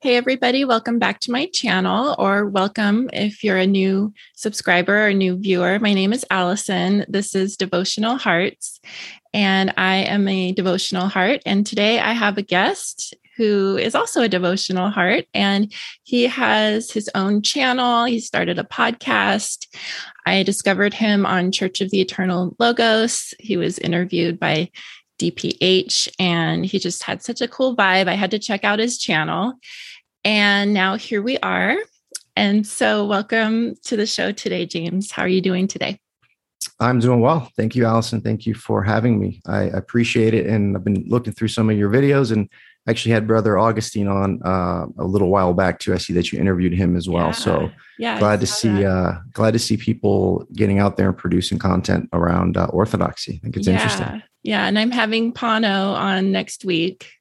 Hey, everybody, welcome back to my channel, or welcome if you're a new subscriber or new viewer. My name is Allison. This is Devotional Hearts, and I am a devotional heart. And today I have a guest who is also a devotional heart, and he has his own channel. He started a podcast. I discovered him on Church of the Eternal Logos. He was interviewed by DPH, and he just had such a cool vibe. I had to check out his channel. And now here we are. And so, welcome to the show today, James. How are you doing today? I'm doing well. Thank you, Allison. Thank you for having me. I appreciate it. And I've been looking through some of your videos and actually had Brother Augustine on uh, a little while back too. I see that you interviewed him as well. Yeah. So yeah, glad to see uh, glad to see people getting out there and producing content around uh, orthodoxy. I think it's yeah. interesting. Yeah, and I'm having Pano on next week.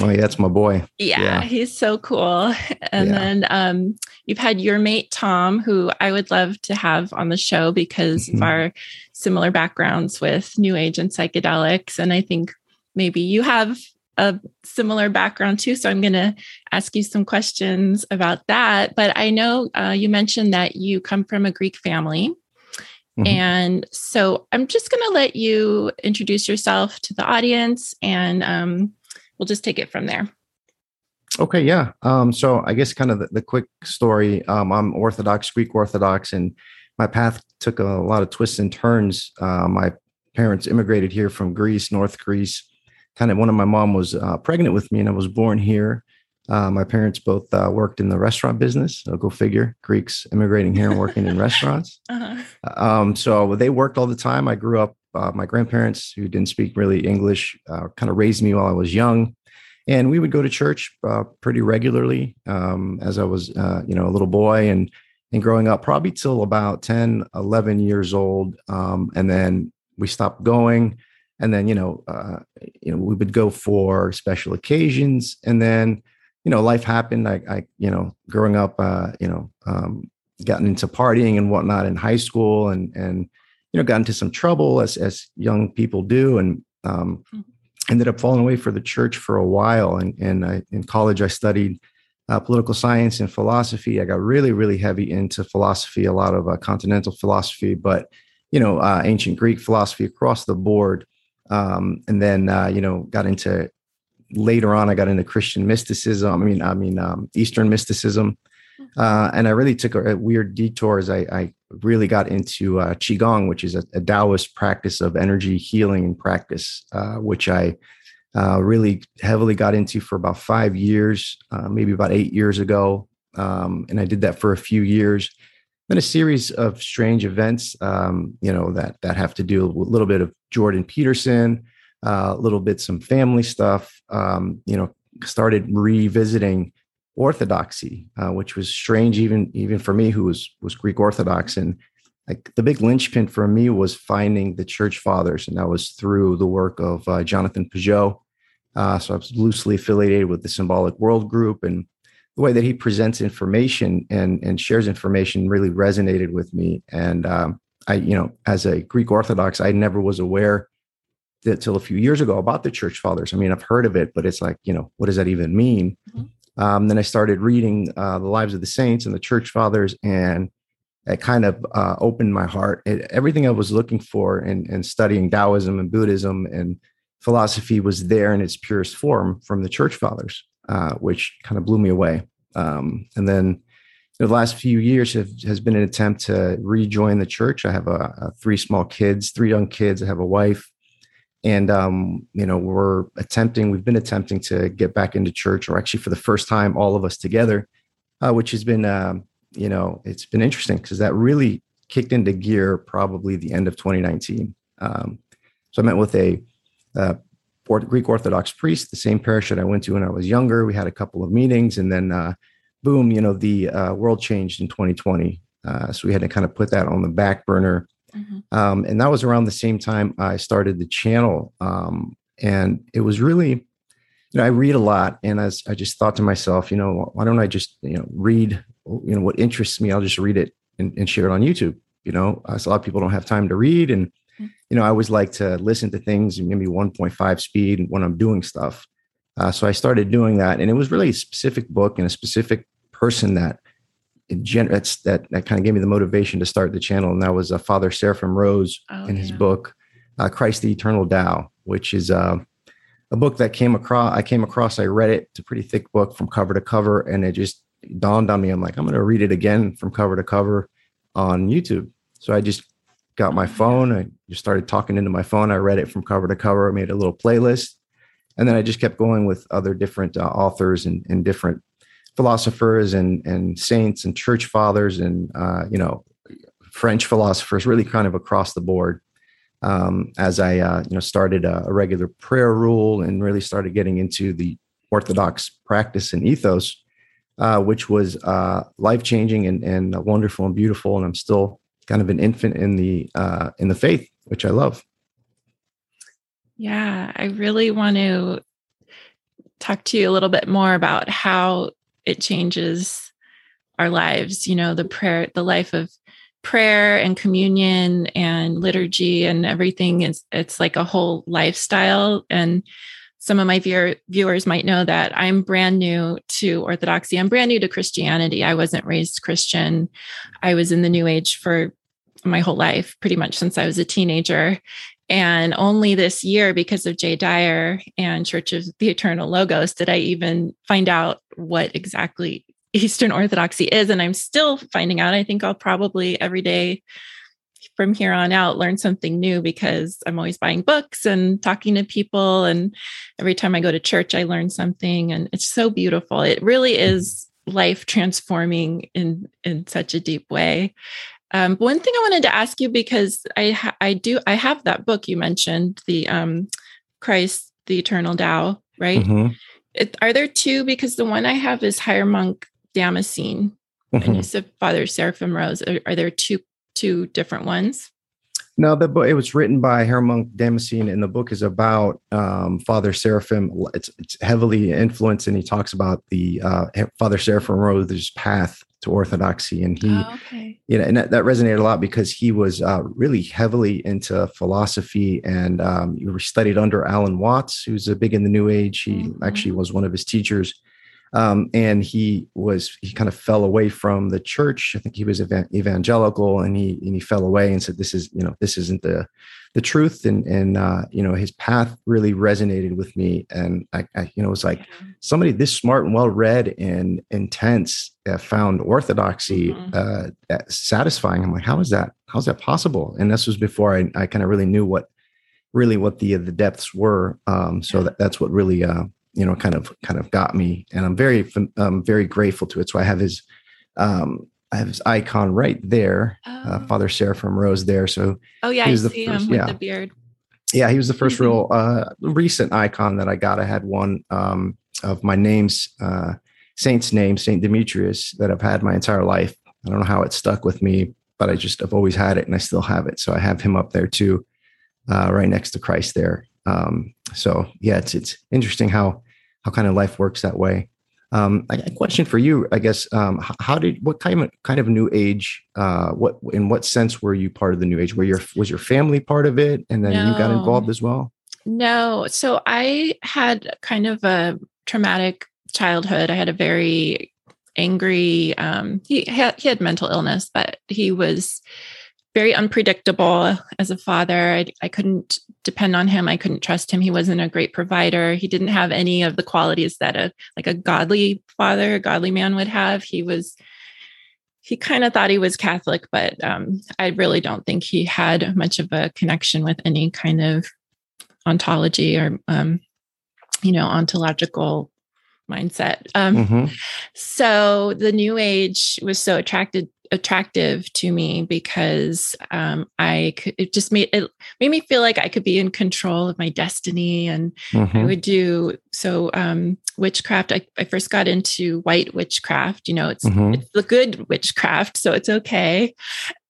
Oh, yeah, that's my boy. Yeah, yeah. he's so cool. And yeah. then um, you've had your mate Tom, who I would love to have on the show because mm-hmm. of our similar backgrounds with New Age and psychedelics. And I think maybe you have a similar background too. So I'm going to ask you some questions about that. But I know uh, you mentioned that you come from a Greek family. Mm-hmm. And so I'm just going to let you introduce yourself to the audience and um, we'll just take it from there. Okay, yeah. Um, so I guess kind of the, the quick story. Um, I'm Orthodox, Greek Orthodox, and my path took a lot of twists and turns. Uh, my parents immigrated here from Greece, North Greece. Kind of one of my mom was uh, pregnant with me, and I was born here. Uh, my parents both uh, worked in the restaurant business. So go figure, Greeks immigrating here and working in restaurants. Uh-huh. Um, so they worked all the time. I grew up. Uh, my grandparents, who didn't speak really English, uh, kind of raised me while I was young, and we would go to church uh, pretty regularly um, as I was, you know, a little boy and and growing up, probably till about 10, 11 years old, um, and then we stopped going. And then, you know, you know, we would go for special occasions, and then you know, life happened. I, I you know, growing up, uh, you know, um, gotten into partying and whatnot in high school, and and you know, got into some trouble as as young people do, and um, mm-hmm. ended up falling away for the church for a while. And and I, in college, I studied uh, political science and philosophy. I got really really heavy into philosophy, a lot of uh, continental philosophy, but you know, uh, ancient Greek philosophy across the board. Um, and then uh, you know, got into later on, I got into Christian mysticism. I mean, I mean, um, Eastern mysticism. Mm-hmm. Uh, and I really took a, a weird detour as I, I, really got into uh, Qigong, which is a, a, Taoist practice of energy healing and practice, uh, which I uh, really heavily got into for about five years, uh, maybe about eight years ago. Um, and I did that for a few years. Then a series of strange events, um, you know, that that have to do with a little bit of Jordan Peterson, uh, a little bit some family stuff. Um, you know, started revisiting orthodoxy, uh, which was strange even even for me, who was was Greek Orthodox. And like the big linchpin for me was finding the church fathers, and that was through the work of uh, Jonathan Pageau. Uh, so I was loosely affiliated with the Symbolic World Group, and the way that he presents information and and shares information really resonated with me. And um, I, you know, as a Greek Orthodox, I never was aware that till a few years ago about the church fathers. I mean, I've heard of it, but it's like, you know, what does that even mean? Mm-hmm. Um, then I started reading uh, the lives of the saints and the church fathers, and it kind of uh, opened my heart. It, everything I was looking for in, in studying Taoism and Buddhism and philosophy was there in its purest form from the church fathers, uh, which kind of blew me away. Um, and then the last few years have, has been an attempt to rejoin the church. I have a, a three small kids, three young kids. I have a wife and um, you know we're attempting we've been attempting to get back into church or actually for the first time all of us together uh, which has been uh, you know it's been interesting because that really kicked into gear probably the end of 2019 um, so i met with a uh, greek orthodox priest the same parish that i went to when i was younger. We had a couple of meetings and then uh, boom you know the uh, world changed in 2020 uh, so we had to kind of put that on the back burner Mm-hmm. Um, and that was around the same time I started the channel. Um, and it was really, you know, I read a lot and as I just thought to myself, you know, why don't I just, you know, read, you know, what interests me? I'll just read it and, and share it on YouTube. You know, uh, a lot of people don't have time to read. And, mm-hmm. you know, I always like to listen to things and maybe 1.5 speed when I'm doing stuff. Uh, so I started doing that, and it was really a specific book and a specific person that gen- that's, that that kind of gave me the motivation to start the channel, and that was uh, Father Seraphim Rose oh, in his yeah. book uh, Christ the Eternal Tao, which is uh, a book that came across. I came across. I read it. It's a pretty thick book from cover to cover, and it just dawned on me. I'm like, I'm going to read it again from cover to cover on YouTube. So I just got my phone. I just started talking into my phone. I read it from cover to cover. I made a little playlist. And then I just kept going with other different uh, authors and, and different philosophers and, and saints and church fathers and, uh, you know, French philosophers, really kind of across the board. Um, as I, uh, you know, started a, a regular prayer rule and really started getting into the Orthodox practice and ethos, uh, which was uh, life changing and, and wonderful and beautiful. And I'm still kind of an infant in the uh, in the faith, which I love. Yeah, I really want to talk to you a little bit more about how it changes our lives. You know, the prayer, the life of prayer and communion and liturgy and everything is it's like a whole lifestyle and some of my viewer, viewers might know that I'm brand new to Orthodoxy. I'm brand new to Christianity. I wasn't raised Christian. I was in the New Age for my whole life, pretty much since I was a teenager. And only this year, because of Jay Dyer and Church of the Eternal Logos, did I even find out what exactly Eastern Orthodoxy is. And I'm still finding out. I think I'll probably every day from here on out learn something new because I'm always buying books and talking to people. And every time I go to church, I learn something. And it's so beautiful. It really is life transforming in in such a deep way. Um, one thing I wanted to ask you because I ha- I do I have that book you mentioned the um, Christ the Eternal Tao right? Mm-hmm. It, are there two? Because the one I have is Hieromonk Damascene, mm-hmm. and you said Father Seraphim Rose. Are, are there two two different ones? No, the book it was written by Hieromonk Damascene, and the book is about um, Father Seraphim. It's, it's heavily influenced, and he talks about the uh, Father Seraphim Rose's path to orthodoxy, and he, oh, okay. you know, and that, that, resonated a lot because he was uh, really heavily into philosophy, and um, he studied under Alan Watts, who's a big in the New Age. He mm-hmm. actually was one of his teachers um, and he was he kind of fell away from the church. I think he was evangelical, and he and he fell away and said, "This is you know this isn't the the truth." And and uh, you know his path really resonated with me, and I, I you know was like somebody this smart and well read and intense uh, found orthodoxy mm-hmm. uh, satisfying. I'm like, how is that? How's that possible? And this was before I, I kind of really knew what really what the the depths were. Um, so that, that's what really uh, you know kind of kind of got me. And i'm very i'm very grateful to it. So i have his um i have his icon right there. Uh, oh. uh, father seraphim rose there. So oh yeah i see first, him with yeah. the beard. Yeah he was the 1st real uh recent icon that i got. I had one um of my name's uh saint's name saint demetrius that i've had my entire life. I don't know how it stuck with me but i just i've always had it and i still have it. So i have him up there too uh right next to christ there. Um so yeah it's it's interesting how how kind of life works that way. Um, a question for you, I guess. Um, how did what kind of kind of new age? Uh, what in what sense were you part of the new age? Were your was your family part of it, and then no. you got involved as well? No, so I had kind of a traumatic childhood. I had a very angry. Um, he had, he had mental illness, but he was very unpredictable as a father. I, I, couldn't depend on him. I couldn't trust him. He wasn't a great provider. He didn't have any of the qualities that a like a godly father, a godly man would have. He was he kind of thought he was Catholic, but um, I really don't think he had much of a connection with any kind of ontology or um, you know ontological mindset. Um, mm-hmm. So the New Age was so attracted attractive to me because um, I could, it just made it made me feel like I could be in control of my destiny, and mm-hmm. I would do so. Um, witchcraft. I, I first got into white witchcraft. You know, it's mm-hmm. it's the good witchcraft, so it's okay.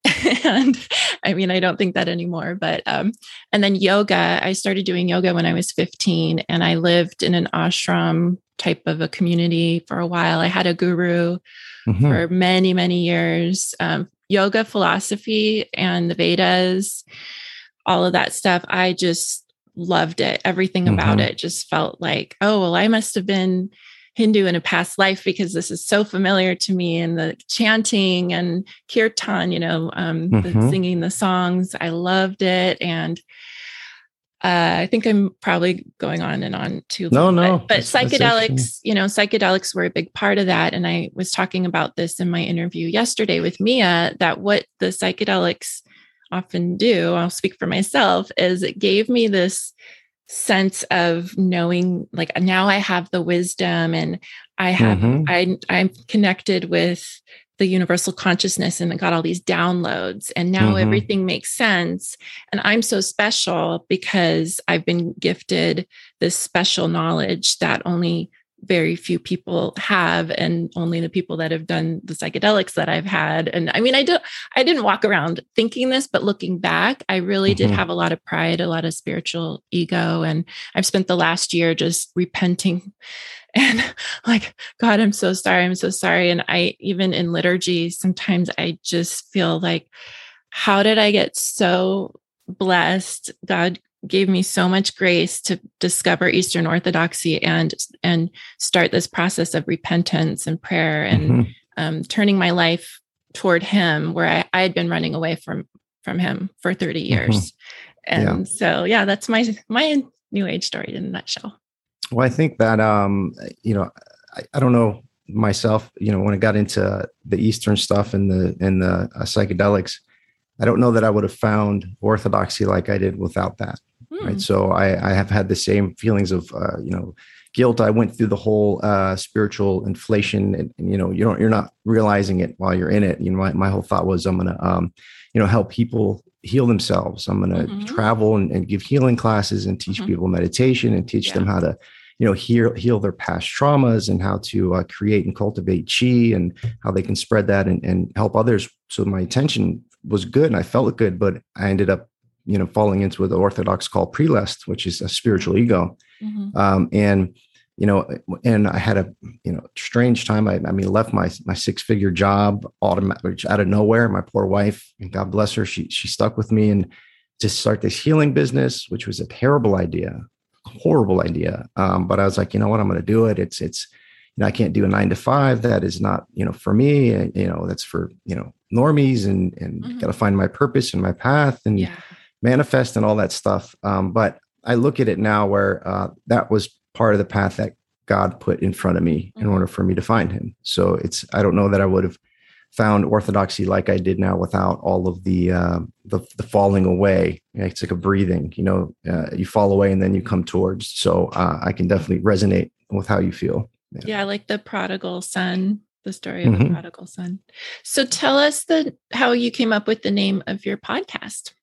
and I mean, I don't think that anymore. But um, and then yoga. I started doing yoga when I was 15, and I lived in an ashram type of a community for a while. I had a guru mm-hmm. for many, many years. Um, yoga philosophy and the Vedas, all of that stuff. I just loved it. Everything about mm-hmm. it just felt like, oh, well, I must have been Hindu in a past life because this is so familiar to me. And the chanting and kirtan, you know, um, mm-hmm. the singing the songs, I loved it. And uh, I think I'm probably going on and on too. No, no. But, psychedelics, you know, psychedelics were a big part of that. And I was talking about this in my interview yesterday with Mia that what the psychedelics often do, I'll speak for myself, is it gave me this sense of knowing like now I have the wisdom and I have mm-hmm. I I'm connected with the universal consciousness and got all these downloads and now mm-hmm. everything makes sense and i'm so special because i've been gifted this special knowledge that only very few people have and only the people that have done the psychedelics that I've had. And I mean I don't I didn't walk around thinking this but looking back I really mm-hmm. did have a lot of pride a lot of spiritual ego. And I've spent the last year just repenting and like god I'm so sorry. I'm so sorry. And I even in liturgy sometimes I just feel like how did I get so blessed? God gave me so much grace to discover Eastern Orthodoxy and and start this process of repentance and prayer and mm-hmm. um, turning my life toward Him, where I, I, had been running away from from Him for thirty mm-hmm. years. Mm-hmm. And yeah. so, yeah, that's my my New Age story in a nutshell. Well, I think that um, you know, I, I don't know myself. You know, when I got into the Eastern stuff and the and the uh, psychedelics. I don't know that I would have found orthodoxy like I did without that. Hmm. Right. So I, I have had the same feelings of, uh, you know, guilt. I went through the whole uh, spiritual inflation, and, and, you know, you don't, you're not realizing it while you're in it. You know, my, my whole thought was, I'm gonna, um, you know, help people heal themselves. I'm gonna mm-hmm. travel and, and, give healing classes and teach mm-hmm. people meditation and teach yeah. them how to, you know, heal heal their past traumas and how to uh, create and cultivate chi and how they can spread that and, and help others. So my intention was good and I felt good, but I ended up you know falling into what the orthodox call prelest which is a spiritual ego. Mm-hmm. um, and you know and i had a you know strange time. I, I mean left my my six figure job automatic out of nowhere my poor wife and god bless her she she stuck with me and to start this healing business which was a terrible idea horrible idea. Um, but i was like you know what? I'm going to do it. It's it's you know i can't do a nine to five. That is not you know for me. You know that's for you know normies and and mm-hmm. got to find my purpose and my path. And yeah manifest and all that stuff. Um, but I look at it now where uh, that was part of the path that God put in front of me in order for me to find Him. So it's I don't know that I would have found orthodoxy like I did now without all of the uh, the, the, falling away. It's like a breathing. You know, uh, you fall away and then you come towards. So uh, I can definitely resonate with how you feel. Yeah, yeah like the prodigal son. The story of mm-hmm. the prodigal son. So tell us the how you came up with the name of your podcast.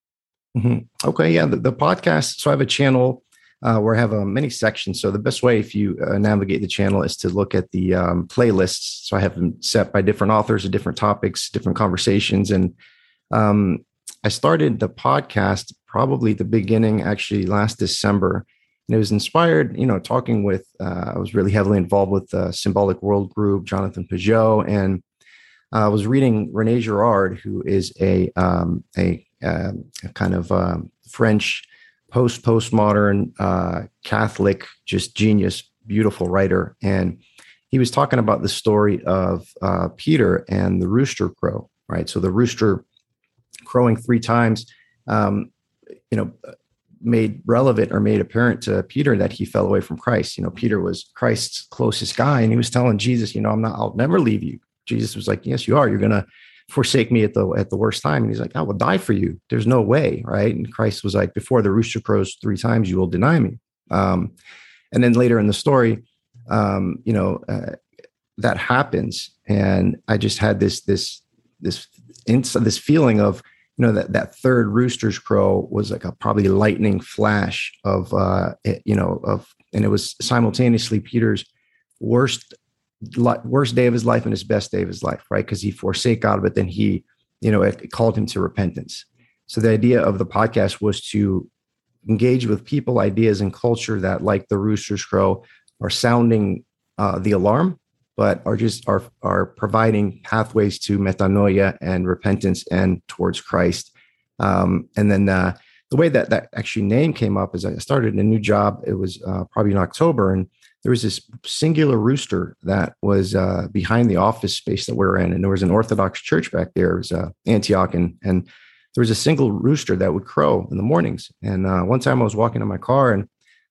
Mm-hmm. Okay, yeah, the, the, podcast. So I have a channel uh, where I have uh, many sections. So the best way, if you uh, navigate the channel, is to look at the um, playlists. So I have them set by different authors of different topics, different conversations, and um, I started the podcast probably the beginning, actually last December. And it was inspired, you know, talking with. Uh, I was really heavily involved with the Symbolic World Group, Jonathan Pageau, and I was reading Rene Girard, who is a um, a uh, kind of uh, French post postmodern uh, Catholic, just genius, beautiful writer, and he was talking about the story of uh, Peter and the rooster crow. Right, so the rooster crowing three times, um, you know, made relevant or made apparent to Peter that he fell away from Christ. You know, Peter was Christ's closest guy, and he was telling Jesus, you know, I'm not, I'll never leave you. Jesus was like, yes, you are. You're gonna forsake me at the at the worst time. And he's like, I will die for you. There's no way, right? And Christ was like, before the rooster crows three times, you will deny me. Um, and then later in the story, um, you know, uh, that happens, and I just had this this this this feeling of you know that that third rooster's crow was like a probably lightning flash of uh, it, you know of, and it was simultaneously Peter's worst worst day of his life and his best day of his life, right? Because he forsake God, but then he, you know, it, called him to repentance. So the idea of the podcast was to engage with people, ideas, and culture that, like the rooster's crow, are sounding uh, the alarm, but are just are are providing pathways to metanoia and repentance and towards Christ. Um, and then uh, the way that that actually name came up is I started a new job. It was uh, probably in October, and there was this singular rooster that was uh, behind the office space that we are in, and there was an Orthodox church back there. It was uh, Antioch, and and there was a single rooster that would crow in the mornings. And uh, one time I was walking in my car and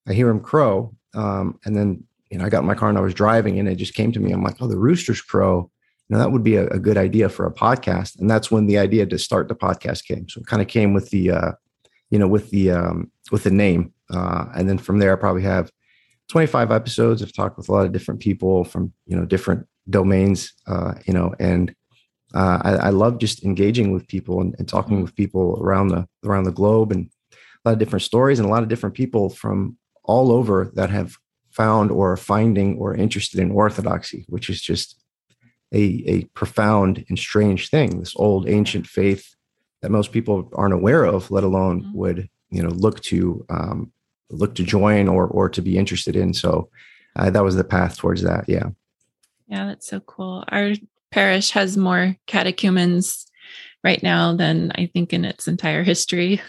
I hear him crow, um, and then you know I got in my car and I was driving, and it just came to me. I'm like, oh, the roosters crow. You know, that would be a, a good idea for a podcast. And that's when the idea to start the podcast came. So it kind of came with the, uh, you know, with the um, with the name, uh, and then from there I probably have 25 episodes. I've talked with a lot of different people from you know different domains, uh, you know, and uh, I, I, love just engaging with people and, and, talking mm-hmm. with people around the around the globe and a lot of different stories and a lot of different people from all over that have found or are finding or interested in orthodoxy, which is just a, a profound and strange thing. This old ancient faith that most people aren't aware of, let alone mm-hmm. would you know look to um, look to join or or to be interested in. So uh, that was the path towards that. Yeah. Yeah, that's so cool. Our parish has more catechumens right now than I think in its entire history.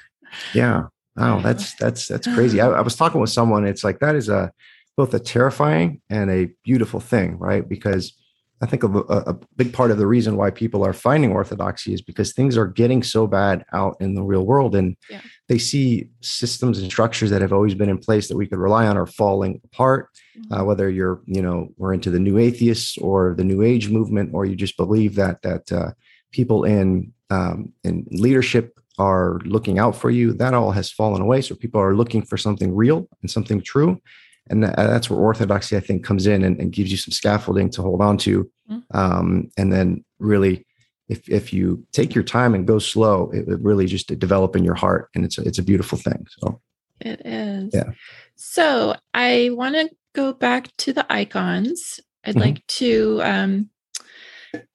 Yeah. Wow, that's that's that's crazy. I, I, was talking with someone. It's like that is a both a terrifying and a beautiful thing, right? Because I think a, a, big part of the reason why people are finding orthodoxy is because things are getting so bad out in the real world, and yeah. They see systems and structures that have always been in place that we could rely on are falling apart. Mm-hmm. Uh, whether you're, you know, we're into the new atheists or the new age movement, or you just believe that that uh, people in um, in leadership are looking out for you, that all has fallen away. So people are looking for something real and something true and that's where orthodoxy i think comes in and, and gives you some scaffolding to hold on to mm-hmm. um, and then really if if you take your time and go slow it, it really just develop in your heart and it's a, it's a beautiful thing so. It is. Yeah. So i want to go back to the icons. I'd mm-hmm. like to um,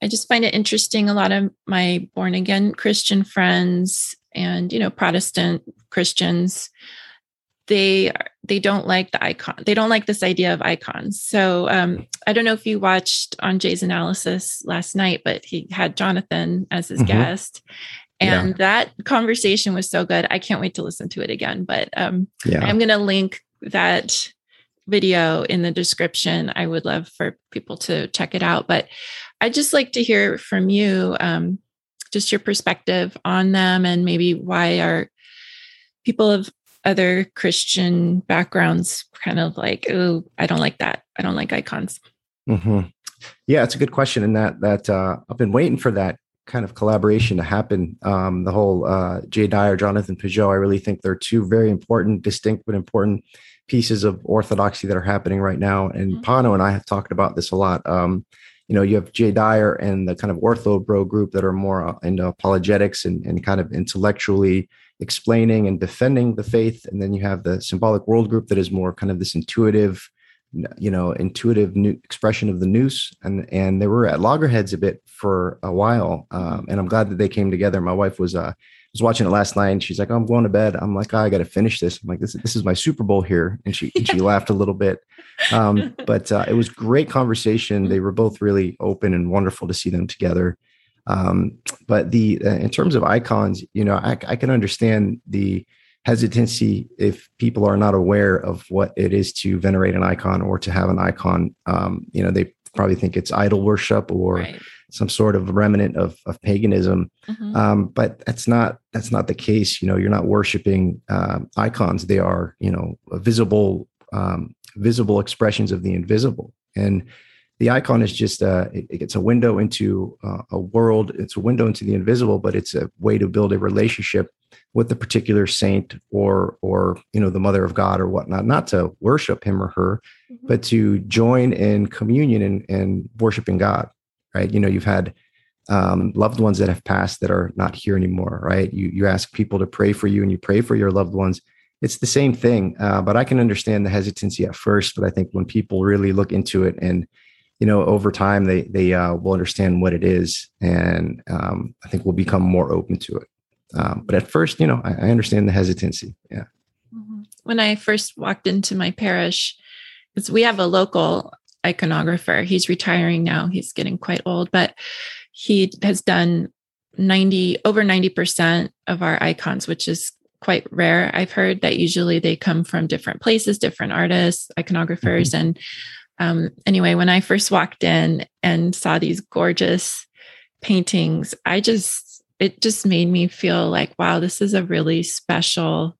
i just find it interesting a lot of my born again christian friends and you know protestant christians they they don't like the icon they don't like this idea of icons so um, i don't know if you watched on jay's analysis last night but he had jonathan as his mm-hmm. guest and yeah. that conversation was so good i can't wait to listen to it again but um, yeah. i'm going to link that video in the description i would love for people to check it out but i'd just like to hear from you um, just your perspective on them and maybe why are people of other Christian backgrounds kind of like, oh, I don't like that. I don't like icons. Mm-hmm. Yeah, it's a good question, and that that uh, I've been waiting for that kind of collaboration to happen. Um, the whole uh, Jay Dyer, Jonathan Pageau, I really think they're two very important, distinct but important pieces of orthodoxy that are happening right now. And mm-hmm. Pano and I have talked about this a lot. Um, you know, you have Jay Dyer and the kind of ortho bro group that are more uh, into apologetics and, and kind of intellectually explaining and defending the faith. And then you have the symbolic world group that is more kind of this intuitive you know intuitive new expression of the nous and and they were at loggerheads a bit for a while um, and i'm glad that they came together. My wife was uh was watching it last night. And she's like oh, i'm going to bed. I'm like oh, i gotta finish this. I'm like this, this is my super bowl here. And she and she laughed a little bit. Um, but uh, it was great conversation. They were both really open and wonderful to see them together um, but the uh, in terms of icons, you know, I, I can understand the hesitancy if people are not aware of what it is to venerate an icon or to have an icon. Um, you know, they probably think it's idol worship or right. some sort of remnant of, of paganism. Mm-hmm. Um, but that's not that's not the case. You know, you're not worshiping uh, icons; they are you know visible um, visible expressions of the invisible. And the icon is just a uh, it, it's a window into uh, a world. It's a window into the invisible but it's a way to build a relationship with the particular saint or or you know the mother of god or whatnot. Not to worship him or her mm-hmm. but to join in communion and, and worshiping god right? You know you've had um, loved ones that have passed that are not here anymore right? You you ask people to pray for you and you pray for your loved ones. It's the same thing uh, but i can understand the hesitancy at first but i think when people really look into it and you know, over time they they uh, will understand what it is, and um, I think we'll become more open to it. Um, but at first, you know, I, I understand the hesitancy. Yeah. Mm-hmm. When I first walked into my parish, because we have a local iconographer. He's retiring now. He's getting quite old, but he has done 90 over 90% of our icons, which is quite rare. I've heard that usually they come from different places, different artists, iconographers. Mm-hmm. And um, anyway, when I first walked in and saw these gorgeous paintings, I just, it just made me feel like, wow, this is a really special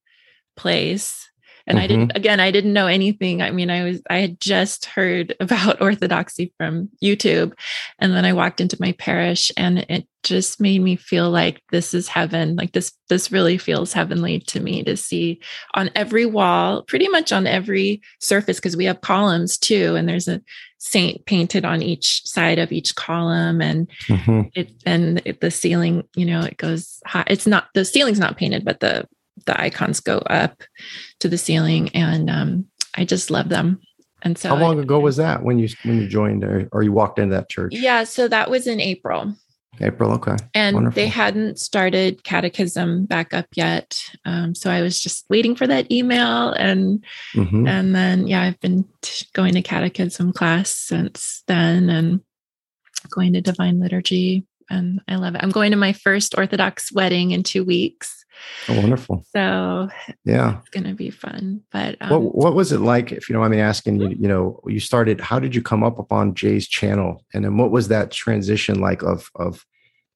place and mm-hmm. i didn't again i didn't know anything i mean i was i had just heard about orthodoxy from youtube and then i walked into my parish and it just made me feel like this is heaven like this this really feels heavenly to me to see on every wall pretty much on every surface because we have columns too and there's a saint painted on each side of each column and mm-hmm. it and it, the ceiling you know it goes high it's not the ceiling's not painted but the the icons go up to the ceiling and um, i just love them. And so how long I, ago was that when you when you joined or, or you walked into that church? Yeah so that was in april. April okay. And Wonderful. they hadn't started catechism back up yet um, so i was just waiting for that email and mm-hmm. and then yeah i've been going to catechism class since then and going to divine liturgy and i love it. I'm going to my first orthodox wedding in two weeks Oh, wonderful. So yeah, it's going to be fun. But um, what, what was it like, if you don't mind me asking you, you know, you started, how did you come up upon Jay's channel? And then what was that transition like of, of,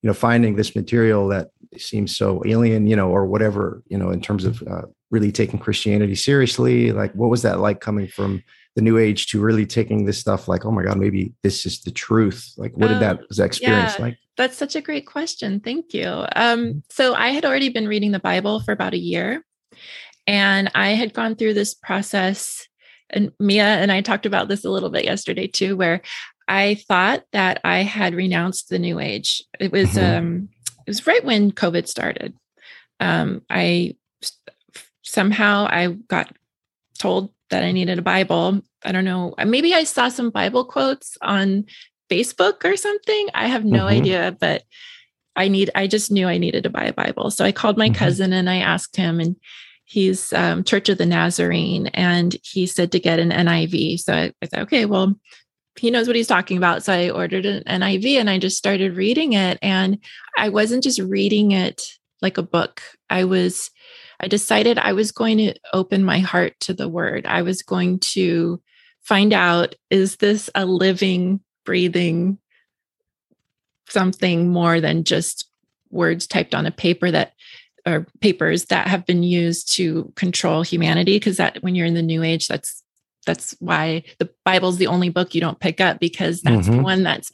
you know, finding this material that seems so alien, you know, or whatever, you know, in terms of uh, really taking Christianity seriously? Like, what was that like coming from the new age to really taking this stuff like, oh my God, maybe this is the truth? Like, what did that, um, was that experience yeah. like? That's such a great question. Thank you. Um, so I had already been reading the Bible for about a year, and I had gone through this process. And Mia and I talked about this a little bit yesterday too, where I thought that I had renounced the New Age. It was mm-hmm. um, it was right when COVID started. Um, I somehow I got told that I needed a Bible. I don't know. Maybe I saw some Bible quotes on Facebook or something. I have no mm-hmm. idea, but I need, I just knew I needed to buy a Bible. So I called my mm-hmm. cousin and I asked him, and he's um, Church of the Nazarene, and he said to get an NIV. So I, I said, okay, well, he knows what he's talking about. So I ordered an NIV and I just started reading it. And I wasn't just reading it like a book. I was, I decided I was going to open my heart to the word. I was going to find out is this a living breathing something more than just words typed on a paper that or papers that have been used to control humanity because that when you're in the new age that's that's why the bible's the only book you don't pick up because that's mm-hmm. the one that's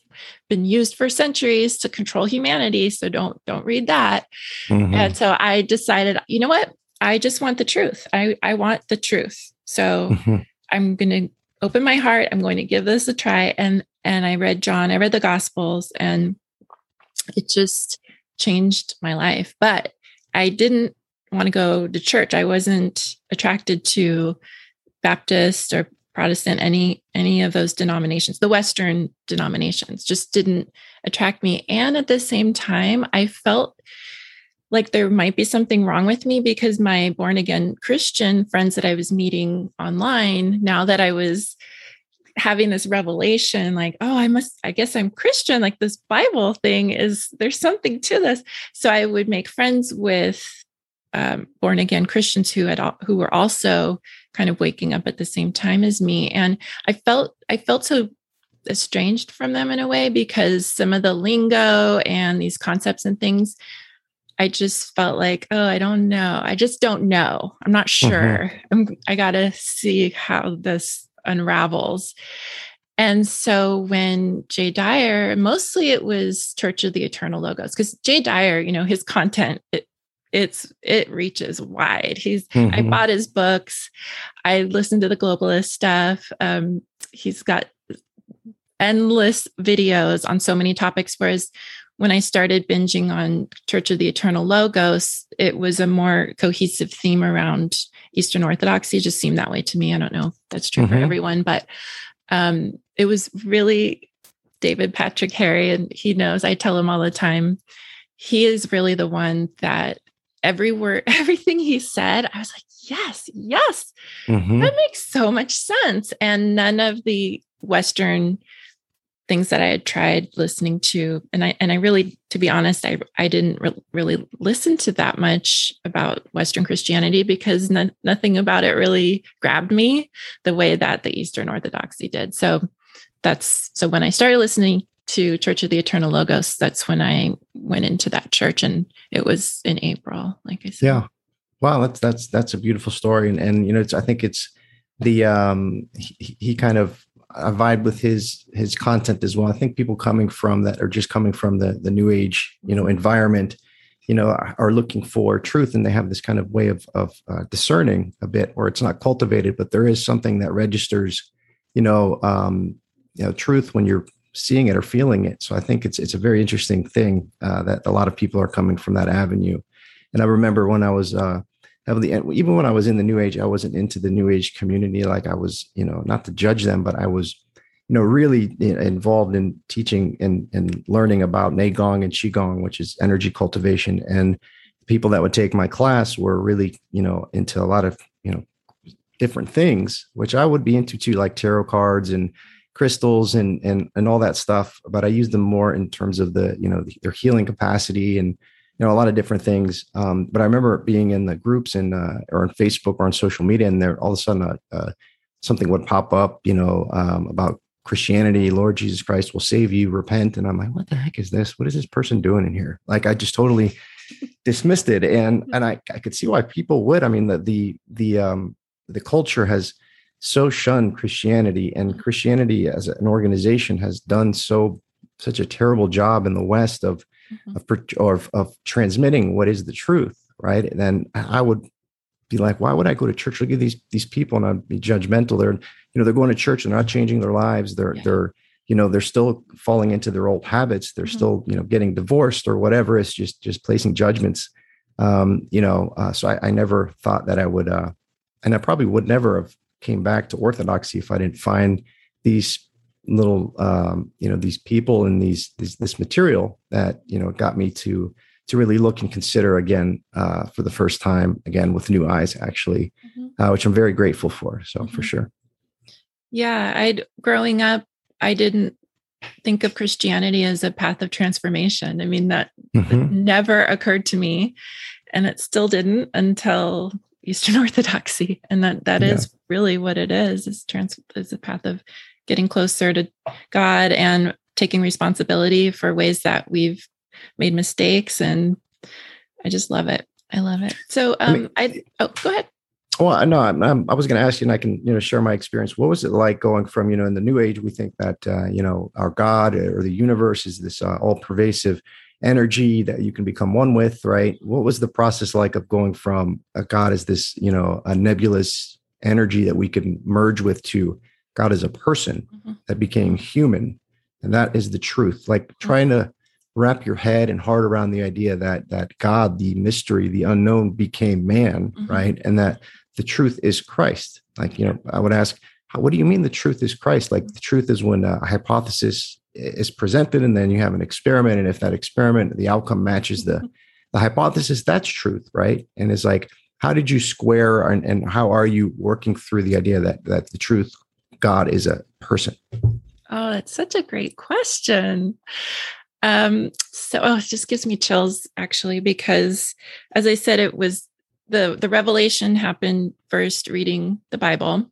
been used for centuries to control humanity so don't don't read that mm-hmm. and so i decided you know what i just want the truth i i want the truth so mm-hmm. i'm going to open my heart i'm going to give this a try and and I read John, I read the Gospels, and it just changed my life. But I didn't want to go to church. I wasn't attracted to Baptist or Protestant, any any of those denominations. The Western denominations just didn't attract me. And at the same time, I felt like there might be something wrong with me because my born again Christian friends that I was meeting online, now that I was having this revelation like oh i must i guess i'm christian like this bible thing is there's something to this so i would make friends with um, born again christians who had who were also kind of waking up at the same time as me and i felt i felt so estranged from them in a way because some of the lingo and these concepts and things I just felt like, oh, I don't know. I just don't know. I'm not mm-hmm. sure. Mm-hmm. I'm, I got to see how this unravels. And so when Jay Dyer, mostly it was Church of the Eternal Logos, because Jay Dyer, you know, his content, it, it's it reaches wide. He's mm-hmm. I bought his books, I listened to the globalist stuff. Um, he's got endless videos on so many topics. Whereas when I started binging on Church of the Eternal Logos, it was a more cohesive theme around Eastern Orthodoxy. It just seemed that way to me. I don't know if that's true mm-hmm. for everyone, but um, it was really David Patrick Harry, and he knows. I tell him all the time. He is really the one that every word, everything he said, I was like, yes, yes, mm-hmm. that makes so much sense. And none of the Western things that I had tried listening to, and I and I really, to be honest, I I didn't re- really listen to that much about Western Christianity because no, nothing about it really grabbed me the way that the Eastern Orthodoxy did. So that's so when I started listening to Church of the Eternal Logos, that's when I went into that church, and it was in April, like I said. Yeah, wow, that's that's that's a beautiful story, and and you know, it's I think it's the um he, he kind of I vibe with his his content as well. I think people coming from that are just coming from the the new age, you know, environment, you know, are looking for truth, and they have this kind of way of of uh, discerning a bit, where it's not cultivated, but there is something that registers, you know, um, you know, truth when you're seeing it or feeling it. So I think it's it's a very interesting thing uh, that a lot of people are coming from that avenue. And I remember when I was uh, heavily, even when I was in the New Age, I wasn't into the New Age community. Like I was, you know, not to judge them, but I was, you know, really involved in teaching and and learning about Neigong and Qigong, which is energy cultivation. And people that would take my class were really, you know, into a lot of, you know, different things, which I would be into too, like tarot cards and crystals and and and all that stuff but i use them more in terms of the you know their healing capacity and you know a lot of different things. Um, but i remember being in the groups and uh, or on facebook or on social media and there all of a sudden uh, uh, something would pop up you know um, about christianity lord jesus christ will save you repent. And i'm like what the heck is this? What is this person doing in here? Like i just totally dismissed it. And and i i could see why people would. I mean the the the um the culture has so shunned Christianity, and Christianity as an organization has done so such a terrible job in the West of mm-hmm. of, of, of transmitting what is the truth, right? And then I would be like, why would I go to church? Look at these these people, and I'd be judgmental. They're you know they're going to church, they're not changing their lives. They're yeah. they're you know they're still falling into their old habits. They're mm-hmm. still you know getting divorced or whatever. It's just just placing judgments. Um, you know, uh, so I, I never thought that I would, uh, and I probably would never have came back to orthodoxy if I didn't find these little um, you know these people and these, these, this material that you know got me to to really look and consider again uh, for the first time again with new eyes actually mm-hmm. uh, which i'm very grateful for so mm-hmm. for sure yeah i growing up i didn't think of christianity as a path of transformation i mean that mm-hmm. never occurred to me and it still didn't until Eastern Orthodoxy, and that that yeah. is really what it is. Is trans is a path of getting closer to God and taking responsibility for ways that we've made mistakes, and I just love it. I love it. So, um, I, mean, I oh, go ahead. Well, no, I'm, I'm, i was going to ask you, and I can, you know, share my experience. What was it like going from, you know, in the New Age, we think that, uh, you know, our God or the universe is this uh, all-pervasive energy that you can become one with, right? What was the process like of going from a God is this, you know, a nebulous energy that we can merge with to God as a person mm-hmm. that became human? And that is the truth. Like mm-hmm. trying to wrap your head and heart around the idea that that God, the mystery, the unknown became man, mm-hmm. right? And that the truth is Christ. Like, you know, I would ask, what do you mean the truth is Christ? Like the truth is when a hypothesis is presented and then you have an experiment and if that experiment the outcome matches the the hypothesis that's truth right? And it's like how did you square and, and how are you working through the idea that that the truth god is a person? Oh that's such a great question. Um so oh, it just gives me chills actually because as i said it was the the revelation happened first reading the bible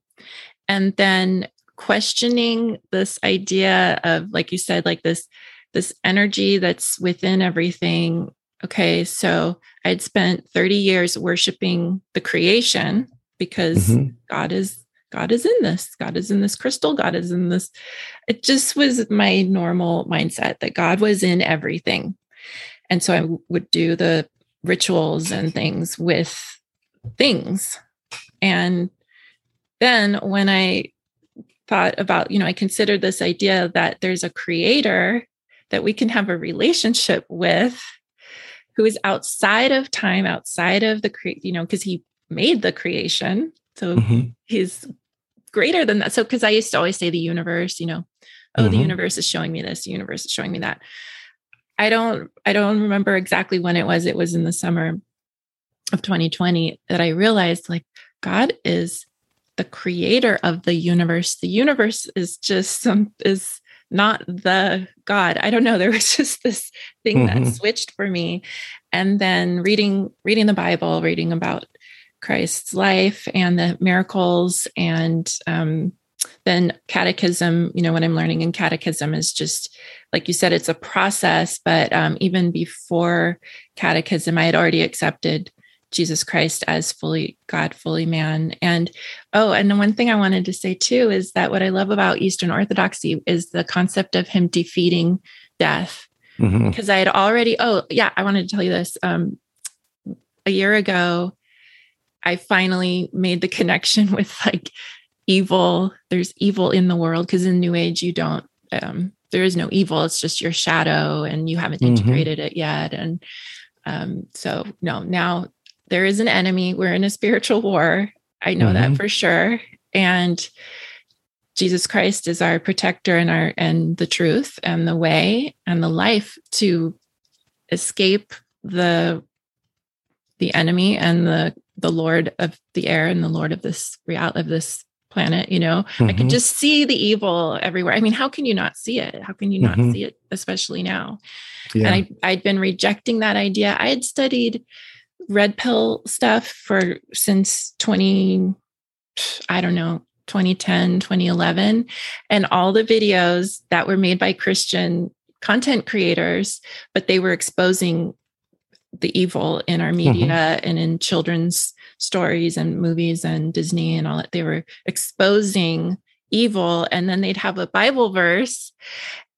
and then questioning this idea of like you said like this this energy that's within everything. Okay so i'd spent 30 years worshiping the creation because mm-hmm. god is god is in this. God is in this crystal. God is in this. It just was my normal mindset that god was in everything. And so i would do the rituals and things with things. And then when i thought about, you know, I considered this idea that there's a creator that we can have a relationship with who is outside of time, outside of the create, you know, because he made the creation. So mm-hmm. he's greater than that. So, because I used to always say the universe, you know, oh, mm-hmm. the universe is showing me this, the universe is showing me that. I don't, I don't remember exactly when it was. It was in the summer of 2020 that I realized like God is the creator of the universe the universe is just some is not the God. I don't know. There was just this thing mm-hmm. that switched for me. And then reading reading the Bible, reading about Christ's life and the miracles and um, then catechism you know what i'm learning in catechism is just like you said it's a process but um, even before catechism i had already accepted jesus christ as fully god fully man. And oh and the one thing i wanted to say too is that what i love about eastern orthodoxy is the concept of him defeating death. Mm-hmm. because i had already oh yeah i wanted to tell you this. Um, a year ago i finally made the connection with like evil. There's evil in the world because in new age you don't um, there is no evil. It's just your shadow and you haven't mm-hmm. integrated it yet. And um, so no now there is an enemy we're in a spiritual war i know mm-hmm. that for sure and jesus christ is our protector and our and the truth and the way and the life to escape the the enemy and the the lord of the air and the lord of this real of this planet you know mm-hmm. i could mm-hmm. just see the evil everywhere i mean how can you not see it how can you not mm-hmm. see it especially now yeah. and I, i'd been rejecting that idea i had studied red pill stuff for since 20 i don't know 2010 2011 and all the videos that were made by christian content creators but they were exposing the evil in our mm-hmm. media mm-hmm. and in children's stories and movies and Disney and all that. They were exposing evil, and then they'd have a Bible verse.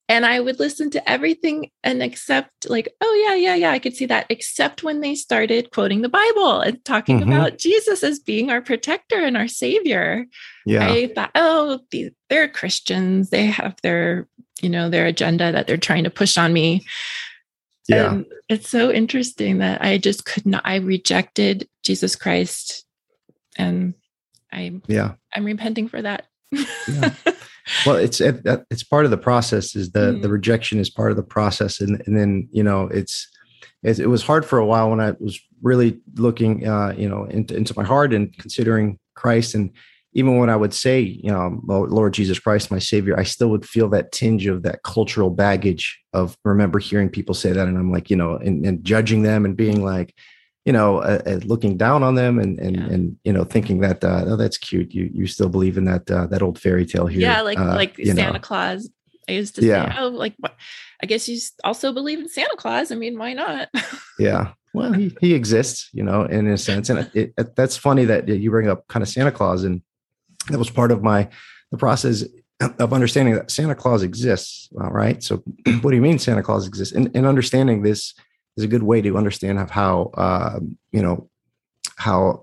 And I would listen to everything and accept, like, oh, yeah, yeah, yeah, I could see that, except when they started quoting the Bible and talking mm-hmm. about Jesus as being our protector and our savior. Yeah. I thought, oh, they're Christians. They have their, you know, their agenda that they're trying to push on me. Yeah. And it's so interesting that I just could not, I rejected Jesus Christ and I, yeah, I'm repenting for that. yeah. Well, it's, it, it's part of the process is the, mm. the rejection is part of the process. And, and then, you know, it's, it, it was hard for a while when I was really looking, uh, you know, into, into my heart and considering Christ and, even when I would say, you know, Lord Jesus Christ, my Savior, I still would feel that tinge of that cultural baggage of remember hearing people say that, and I'm like, you know, and, and judging them and being like, you know, uh, uh, looking down on them and and yeah. and you know, thinking that uh, oh, that's cute. You you still believe in that uh, that old fairy tale here? Yeah, like uh, like Santa know. Claus. I used to yeah. say, oh, like what? I guess you also believe in Santa Claus. I mean, why not? yeah. Well, he, he exists, you know, in a sense, and it, it, that's funny that you bring up kind of Santa Claus and that was part of my the process of understanding that Santa Claus exists. All right. So, what do you mean Santa Claus exists? And, and understanding this is a good way to understand of how uh, you know how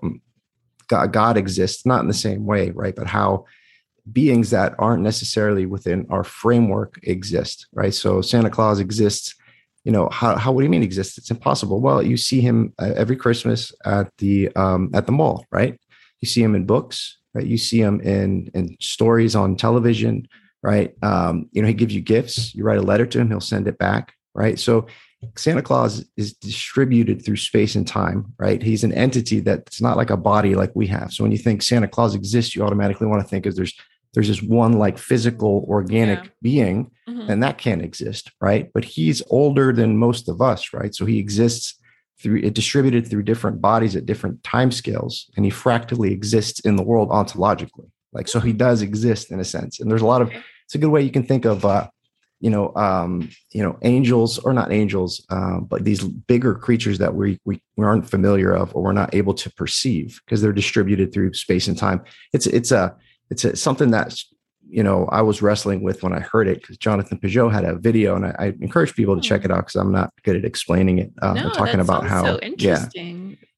God, God exists, not in the same way, right? But how beings that aren't necessarily within our framework exist, right? So Santa Claus exists. You know how, how? What do you mean exists? It's impossible. Well, you see him uh, every Christmas at the um, at the mall, right? You see him in books right? You see him in in stories on television, right? Um, you know, he gives you gifts. You write a letter to him, he'll send it back, right? So Santa Claus is distributed through space and time, right? He's an entity that's not like a body like we have. So when you think Santa Claus exists, you automatically want to think is there's there's this one like physical organic yeah. being, mm-hmm. and that can't exist, right? But he's older than most of us, right? So he exists through it distributed through different bodies at different time scales and he fractally exists in the world ontologically like so he does exist in a sense and there's a lot of it's a good way you can think of uh you know um you know angels or not angels uh, but these bigger creatures that we, we we aren't familiar of or we're not able to perceive because they're distributed through space and time it's it's a it's a, something that's you know I was wrestling with when I heard it because Jonathan Pageau had a video, and I, I encourage people to check hmm. it out because I'm not good at explaining it. Uh, no, talking about how so yeah,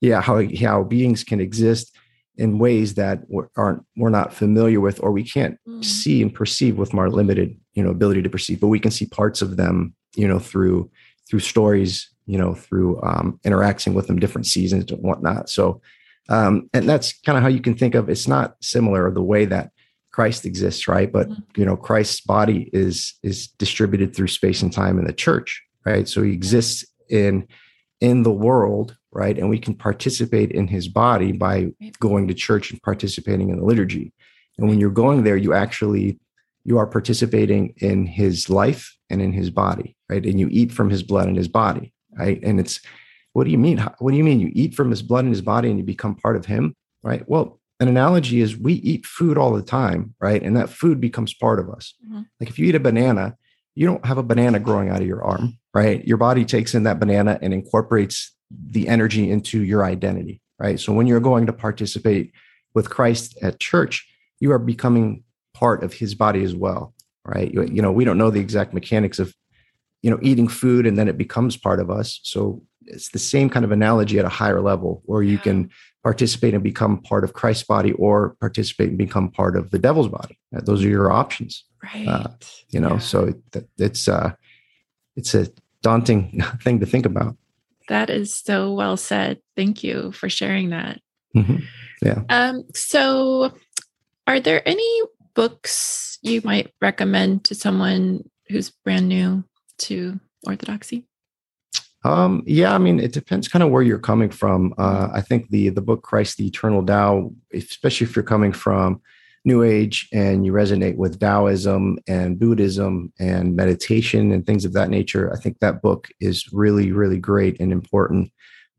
yeah, how how beings can exist in ways that we're, aren't we're not familiar with, or we can't mm. see and perceive with our limited you know ability to perceive, but we can see parts of them you know through through stories, you know through um, interacting with them, different seasons and whatnot. So. Um, and that's kind of how you can think of it's not similar the way that Christ exists, right? But mm-hmm. you know, Christ's body is is distributed through space and time in the church, right? So he exists in in the world, right? And we can participate in his body by going to church and participating in the liturgy. And when you're going there, you actually you are participating in his life and in his body, right? And you eat from his blood and his body, right? And it's, what do you mean? What do you mean you eat from his blood and his body and you become part of him, right? Well, an analogy is we eat food all the time, right? And that food becomes part of us. Mm-hmm. Like if you eat a banana, you don't have a banana growing out of your arm, right? Your body takes in that banana and incorporates the energy into your identity, right? So when you're going to participate with Christ at church, you are becoming part of his body as well, right? You, you know, we don't know the exact mechanics of, you know, eating food and then it becomes part of us. So it's the same kind of analogy at a higher level where you can participate and become part of Christ's body or participate and become part of the devil's body. Uh, those are your options. Right. Uh, you know, yeah. so it, it's, uh, it's a daunting thing to think about. That is so well said. Thank you for sharing that. Mm-hmm. Yeah. Um, so are there any books you might recommend to someone who's brand new to orthodoxy? Um, yeah, I mean, it depends kind of where you're coming from. Uh, I think the the book Christ the Eternal Tao, especially if you're coming from New Age and you resonate with Taoism and Buddhism and meditation and things of that nature, I think that book is really, really great and important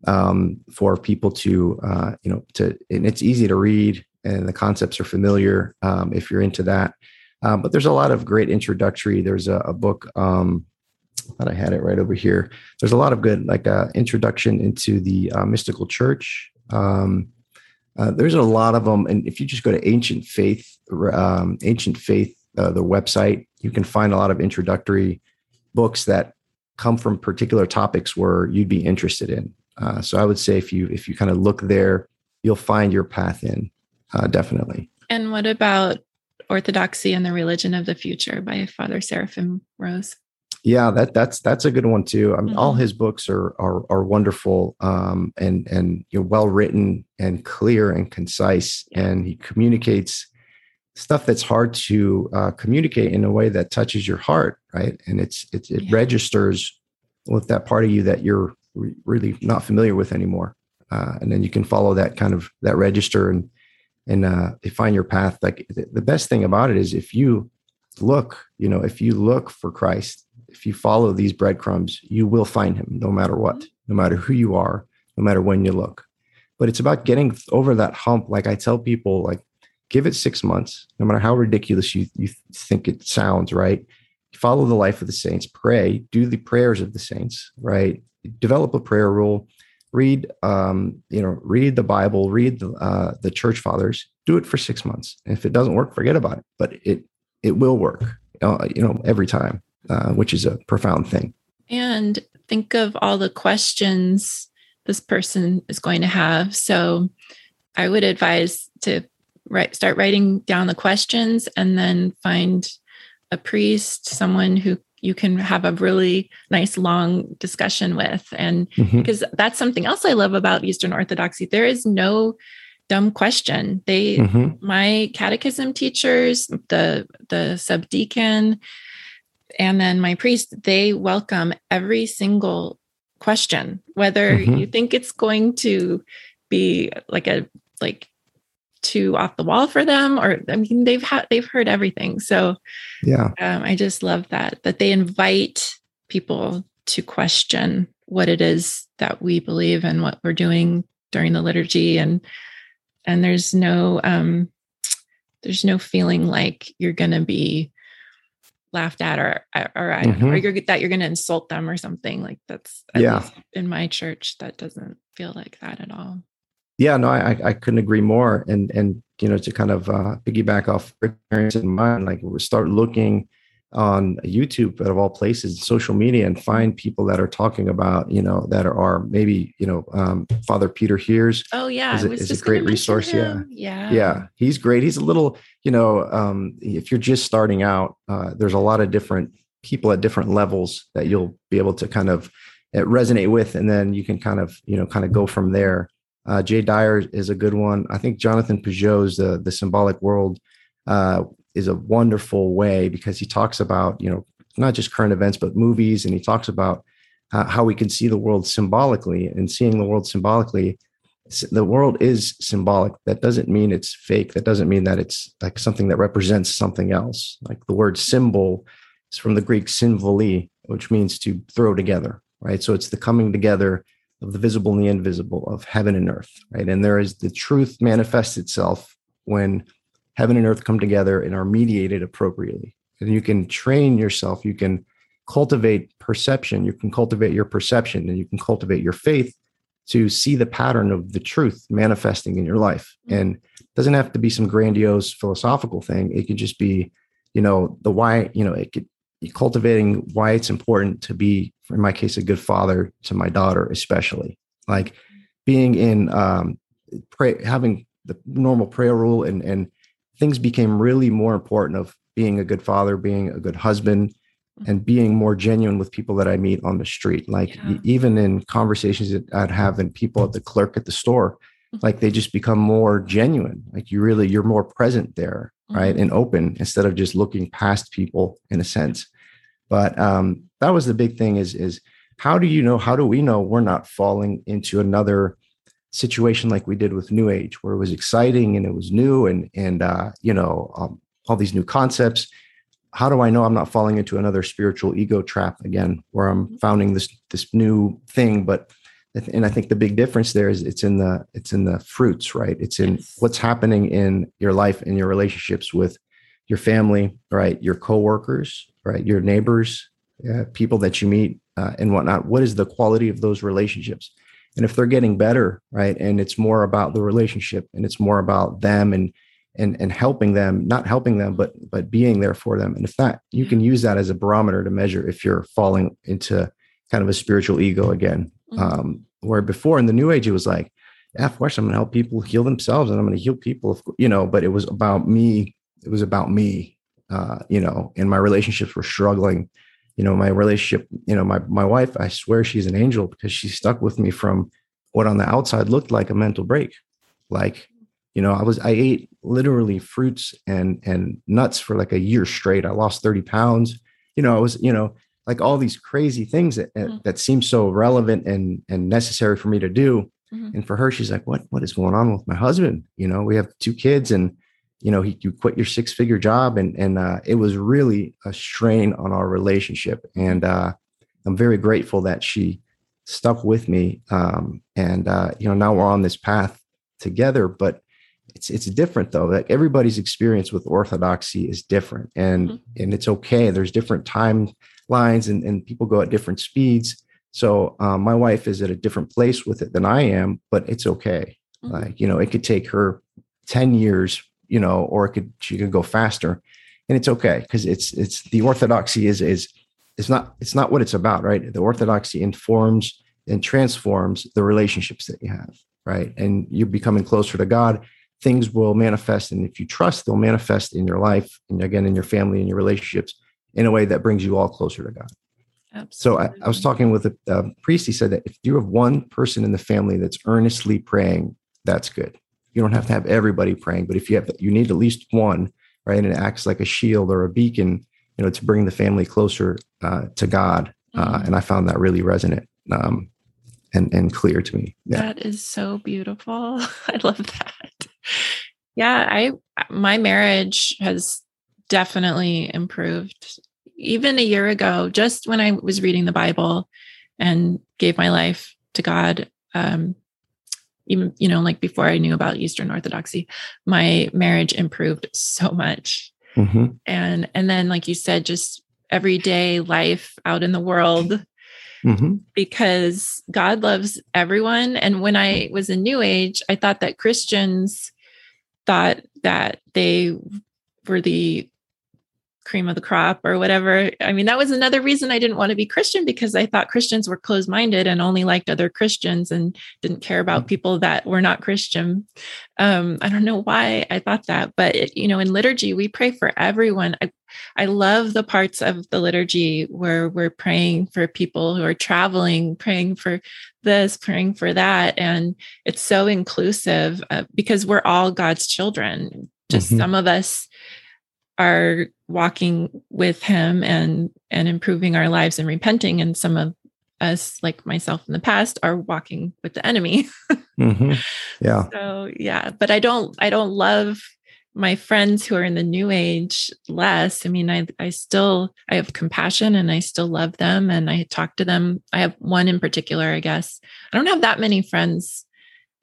um, for people to, uh, you know, to, and it's easy to read and the concepts are familiar um, if you're into that. Um, but there's a lot of great introductory. There's a, a book, um, thought I had it right over here. There's a lot of good, like uh, introduction into the uh, mystical church. Um, uh, there's a lot of them, and if you just go to Ancient Faith, um, Ancient Faith, uh, the website, you can find a lot of introductory books that come from particular topics where you'd be interested in. Uh, so I would say if you if you kind of look there, you'll find your path in. Uh, definitely. And what about Orthodoxy and the Religion of the Future by Father Seraphim Rose? Yeah, that that's that's a good one too. I mean, mm-hmm. all his books are are, are wonderful um, and and you know, well written and clear and concise, and he communicates stuff that's hard to uh, communicate in a way that touches your heart, right? And it's it, it yeah. registers with that part of you that you're re- really not familiar with anymore, uh, and then you can follow that kind of that register and and uh, find your path. Like the, the best thing about it is if you look, you know, if you look for Christ if you follow these breadcrumbs, you will find him no matter what, no matter who you are, no matter when you look. But it's about getting over that hump. Like I tell people, like give it six months, no matter how ridiculous you, you think it sounds, right? Follow the life of the saints, pray, do the prayers of the saints, right? Develop a prayer rule, read, um, you know, read the Bible, read the, uh, the church fathers, do it for six months. If it doesn't work, forget about it, but it, it will work, uh, you know, every time. Uh, which is a profound thing. And think of all the questions this person is going to have. So I would advise to write, start writing down the questions and then find a priest, someone who you can have a really nice long discussion with. And because mm-hmm. that's something else I love about Eastern Orthodoxy, there is no dumb question. They, mm-hmm. my catechism teachers, the the subdeacon, and then my priest, they welcome every single question, whether mm-hmm. you think it's going to be like a like too off the wall for them or i mean they've had they've heard everything. So yeah. um, i just love that that they invite people to question what it is that we believe and what we're doing during the liturgy. And and there's no um there's no feeling like you're to be laughed at or or I or mm-hmm. you're that you're to insult them or something. Like that's yeah. in my church that doesn't feel like that at all. Yeah, no, I I couldn't agree more. And and you know to kind of uh, piggyback off experience in mind, like we start looking on YouTube, but of all places, social media, and find people that are talking about, you know, that are maybe, you know, um, Father Peter Heers. Oh yeah, is, a, is a great resource. Yeah, yeah, yeah. He's great. He's a little, you know, um, if you're just starting out, uh, there's a lot of different people at different levels that you'll be able to kind of uh, resonate with, and then you can kind of, you know, kind of go from there. Uh, Jay Dyer is a good one. I think Jonathan Pageau's the the symbolic world uh, is a wonderful way because he talks about you know not just current events but movies and he talks about uh, how we can see the world symbolically and seeing the world symbolically the world is symbolic. That doesn't mean it's fake. That doesn't mean that it's like something that represents something else. Like the word symbol is from the Greek symvoli, which means to throw together, right? So it's the coming together of the visible and the invisible, of heaven and earth, right? And there is the truth manifests itself when heaven and earth come together and are mediated appropriately. And you can train yourself, you can cultivate perception, you can cultivate your perception, and you can cultivate your faith to see the pattern of the truth manifesting in your life. Mm-hmm. And it doesn't have to be some grandiose philosophical thing. It could just be, you know, the why, you know, it could cultivating why it's important to be, in my case, a good father to my daughter, especially like being in um pray having the normal prayer rule and and things became really more important of being a good father, being a good husband, and being more genuine with people that I meet on the street. Like yeah. even in conversations that I'd have and people at the clerk at the store, mm-hmm. like they just become more genuine. Like you really, you're more present there, mm-hmm. right? And open instead of just looking past people in a sense. But um, that was the big thing is, is how do you know, how do we know we're not falling into another situation like we did with New Age, where it was exciting and it was new and, and, uh, you know, um, all these new concepts how do I know I'm not falling into another spiritual ego trap again, where I'm mm-hmm. founding this this new thing? But and I think the big difference there is it's in the it's in the fruits, right? It's in yes. what's happening in your life and your relationships with your family, right? Your coworkers, right? Your neighbors, uh, people that you meet, uh, and whatnot. What is the quality of those relationships? And if they're getting better, right, and it's more about the relationship and it's more about them and and and helping them not helping them but but being there for them and if that you can use that as a barometer to measure if you're falling into kind of a spiritual ego again mm-hmm. um, where before in the new age it was like yeah, of course i'm going to help people heal themselves and i'm going to heal people you know but it was about me it was about me uh, you know and my relationships were struggling. You know my relationship you know my my wife i swear she's an angel because she stuck with me from what on the outside looked like a mental break. Like you know i was i ate literally fruits and and nuts for like a year straight. I lost 30 pounds. You know i was you know like all these crazy things that mm-hmm. that seem so relevant and and necessary for me to do. Mm-hmm. and for her she's like what what is going on with my husband? You know we have two kids and you know he, you quit your six figure job and and uh, it was really a strain on our relationship. And uh, i'm very grateful that she stuck with me um, and uh, you know now we're on this path together but it's it's different though. Like everybody's experience with orthodoxy is different and mm-hmm. and it's okay. There's different timelines and, and people go at different speeds. So um, my wife is at a different place with it than i am but it's okay. Mm-hmm. like you know it could take her 10 years you know or it could she could go faster and it's okay because it's it's the orthodoxy is is it's not it's not what it's about right the orthodoxy informs and transforms the relationships that you have right and you're becoming closer to god things will manifest. And if you trust, they'll manifest in your life and again in your family and your relationships in a way that brings you all closer to God. Absolutely. So I, I, was talking with a, a priest. He said that if you have one person in the family that's earnestly praying, that's good. You don't have to have everybody praying, but if you have, you need at least one, right? And it acts like a shield or a beacon, you know, to bring the family closer uh, to God. Uh, mm-hmm. and I found that really resonant. Um, and and clear to me. Yeah. That is so beautiful. I love that. Yeah, I my marriage has definitely improved. Even a year ago, just when I was reading the Bible and gave my life to God, um, even you know, like before I knew about Eastern Orthodoxy, my marriage improved so much. Mm-hmm. And and then, like you said, just everyday life out in the world mm-hmm. because God loves everyone. And when I was in New Age, I thought that Christians thought that they were the cream of the crop or whatever. I mean, that was another reason I didn't want to be Christian because I thought Christians were closed minded and only liked other Christians and didn't care about mm. people that were not Christian. Um, I don't know why I thought that, but it, you know, in liturgy, we pray for everyone. I, I love the parts of the liturgy where we're praying for people who are traveling, praying for this, praying for that. And it's so inclusive uh, because we're all God's children. Just mm-hmm. some of us are walking with him and and improving our lives and repenting and some of us, like myself in the past, are walking with the enemy. mm-hmm. Yeah. So yeah, but I don't I don't love my friends who are in the new age less. I mean, I I still I have compassion and I still love them and I talk to them. I have one in particular, I guess. I don't have that many friends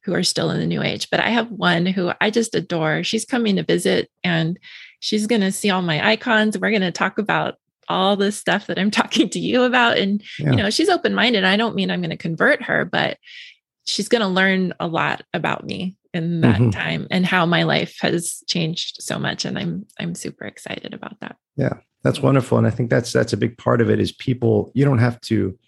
who are still in the new age, but I have one who I just adore. She's coming to visit and she's going to see all my icons. We're going to talk about all the stuff that I'm talking to you about. And, yeah. you know, she's open minded. I don't mean I'm going to convert her, but she's going to learn a lot about me in that mm-hmm. time and how my life has changed so much. And I'm, I'm super excited about that. Yeah, that's wonderful. And I think that's, that's a big part of it is people, you don't have to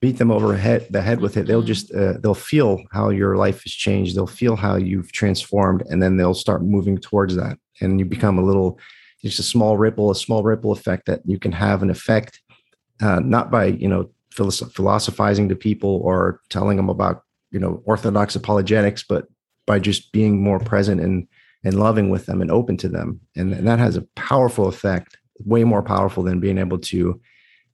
beat them over head, the head with it. They'll mm-hmm. just, uh, they'll feel how your life has changed. They'll feel how you've transformed and then they'll start moving towards that. And you become a little, just a small ripple, a small ripple effect that you can have an effect, uh, not by you know philosophizing to people or telling them about you know orthodox apologetics, but by just being more present and and loving with them and open to them, and, and that has a powerful effect, way more powerful than being able to,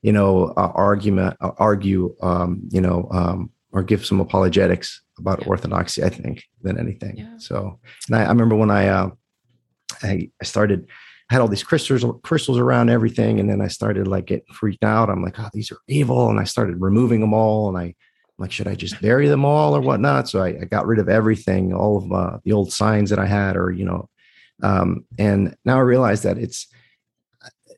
you know, uh, argument uh, argue, um, you know, um, or give some apologetics about yeah. orthodoxy. I think than anything. Yeah. So, and I, I remember when I, uh, I I started had all these crystals crystals around everything and then i started like getting freaked out. I'm like oh these are evil and i started removing them all and i am like should i just bury them all or whatnot? So i, I got rid of everything all of uh, the old signs that i had or you know um, and now i realize that it's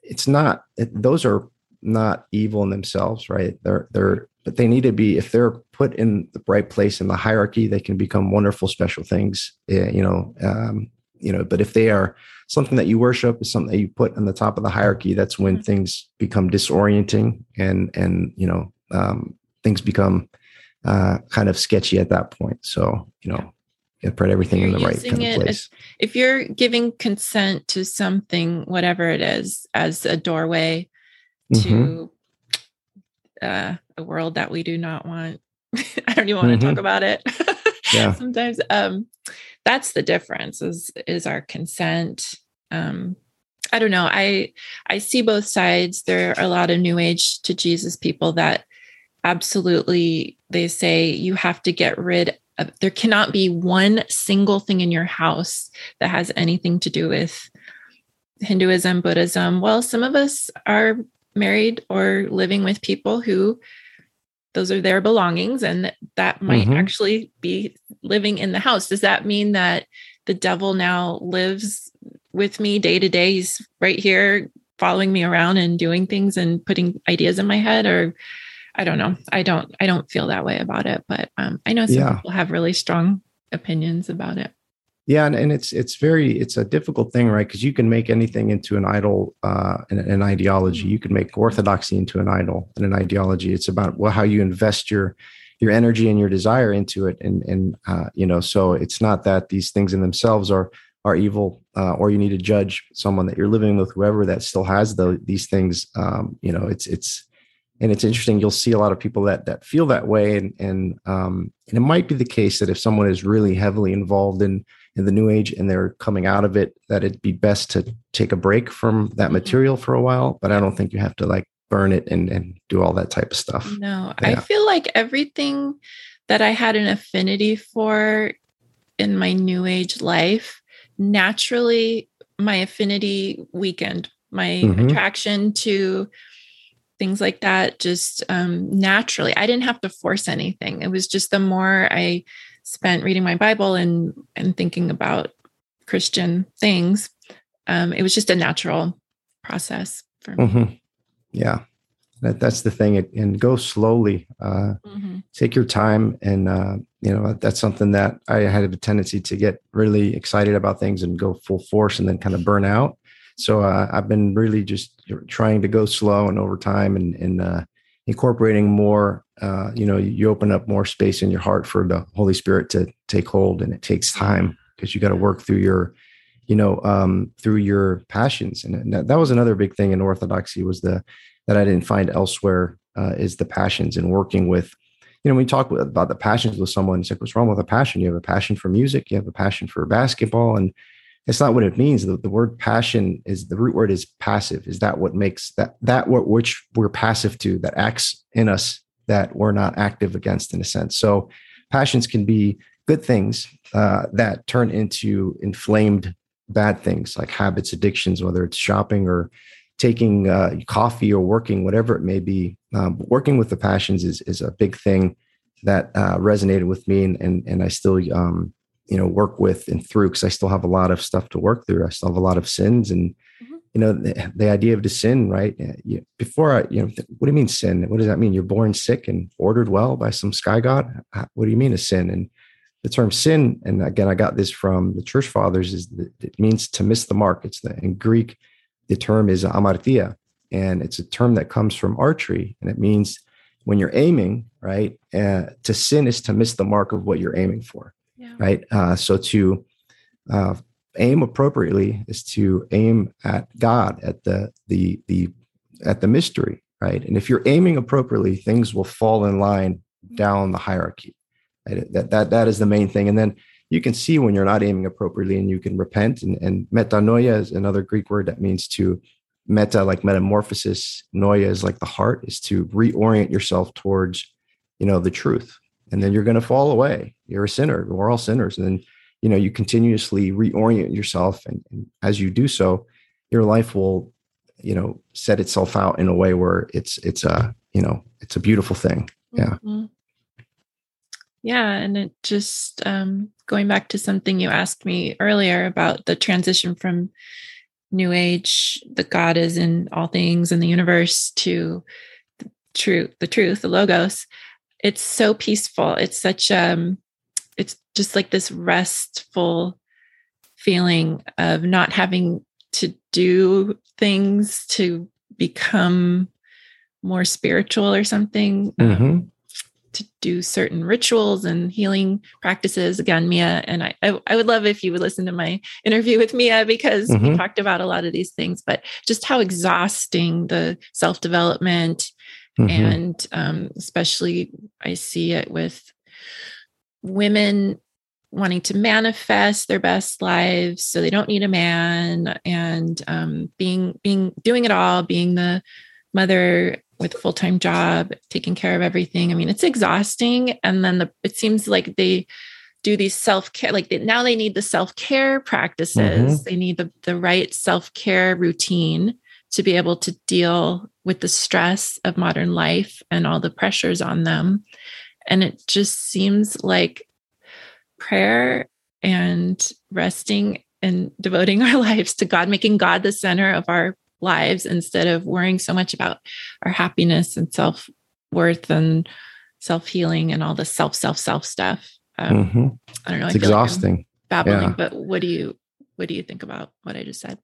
it's not it, those are not evil in themselves right? They're they're but they need to be if they're put in the right place in the hierarchy they can become wonderful special things eh, you know um, you know but if they are something that you worship is something that you put on the top of the hierarchy that's when mm-hmm. things become disorienting and and you know um, things become uh, kind of sketchy at that point so you know you put everything in the right kind of place if you're giving consent to something whatever it is as a doorway to mm-hmm. uh, a world that we do not want i don't even want mm-hmm. to talk about it yeah. sometimes um that's the difference is is our consent. Um i don't know. I i see both sides. There are a lot of new age to jesus people that absolutely they say you have to get rid of there cannot be one single thing in your house that has anything to do with hinduism buddhism. Well some of us are married or living with people who those are their belongings and that might mm-hmm. actually be living in the house does that mean that the devil now lives with me day to day he's right here following me around and doing things and putting ideas in my head or i don't know i don't i don't feel that way about it but um, i know some yeah. people have really strong opinions about it yeah and, and it's it's very it's a difficult thing right? Because you can make anything into an idol uh an, an, ideology. You can make orthodoxy into an idol and an ideology. It's about well how you invest your your energy and your desire into it and and uh, you know so it's not that these things in themselves are are evil uh, or you need to judge someone that you're living with whoever that still has the, these things um you know it's it's and it's interesting you'll see a lot of people that that feel that way and and um and it might be the case that if someone is really heavily involved in in the new age and they're coming out of it that it'd be best to take a break from that mm-hmm. material for a while but i don't think you have to like burn it and and do all that type of stuff no yeah. i feel like everything that i had an affinity for in my new age life naturally my affinity weakened my mm-hmm. attraction to things like that just um, naturally i didn't have to force anything it was just the more i spent reading my Bible and and thinking about Christian things, um, it was just a natural process for me. Mm-hmm. Yeah, that, that's the thing. And go slowly. Uh, mm-hmm. Take your time, and uh, you know that's something that I had a tendency to get really excited about things and go full force, and then kind of burn out. So uh, I've been really just trying to go slow and over time, and and uh, incorporating more uh, you know you open up more space in your heart for the holy spirit to take hold and it takes time because you got to work through your you know um, through your passions. And that, that was another big thing in orthodoxy was the that i didn't find elsewhere uh, is the passions and working with you know when we talk about the passions with someone it's like what's wrong with a passion? You have a passion for music you have a passion for basketball and it's not what it means. The, the word passion is the root word is passive. Is that what makes that that what which we're passive to that acts in us that we're not active against in a sense. So passions can be good things uh, that turn into inflamed bad things like habits, addictions, whether it's shopping or taking uh, coffee or working, whatever it may be. Um, working with the passions is is a big thing that uh, resonated with me, and and, and I still um, you know work with and through because I still have a lot of stuff to work through. I still have a lot of sins, and mm-hmm. you know the, the, idea of the sin, right? You, before I, you know, what do you mean sin? What does that mean? You're born sick and ordered well by some sky god? What do you mean a sin? And the term sin, and again, I got this from the church fathers, is that it means to miss the mark. It's the in Greek, the term is amartia, and it's a term that comes from archery, and it means when you're aiming, right? Uh, to sin is to miss the mark of what you're aiming for, yeah. right? Uh, so to uh, aim appropriately is to aim at God, at the the the at the mystery, right? And if you're aiming appropriately, things will fall in line down the hierarchy. That that that is the main thing. And then you can see when you're not aiming appropriately, and you can repent. And, and metanoia is another Greek word that means to meta, like metamorphosis. Noia is like the heart, is to reorient yourself towards, you know, the truth. And then you're going to fall away. You're a sinner. We're all sinners. And then, you know, you continuously reorient yourself, and, and as you do so, your life will, you know, set itself out in a way where it's it's a you know it's a beautiful thing. Yeah. Mm-hmm. Yeah. And it just um, going back to something you asked me earlier about the transition from New Age, the God is in all things in the universe, to the truth, the truth, the logos. It's so peaceful. It's such um, it's just like this restful feeling of not having to do things to become more spiritual or something. Mm-hmm. Um, to do certain rituals and healing practices. Again, Mia and I, I, I, would love if you would listen to my interview with Mia because mm-hmm. we talked about a lot of these things, but just how exhausting the self development mm-hmm. and um, especially I see it with women wanting to manifest their best lives so they don't need a man and um, being being doing it all being the mother with a full-time job taking care of everything i mean it's exhausting and then the it seems like they do these self-care like they, now they need the self-care practices mm-hmm. they need the, the right self-care routine to be able to deal with the stress of modern life and all the pressures on them and it just seems like prayer and resting and devoting our lives to god making god the center of our lives instead of worrying so much about our happiness and self worth and self healing and all the self, self, self stuff. Um, mm-hmm. I don't know. It's exhausting. Like babbling, yeah. but what do you what do you think about what I just said?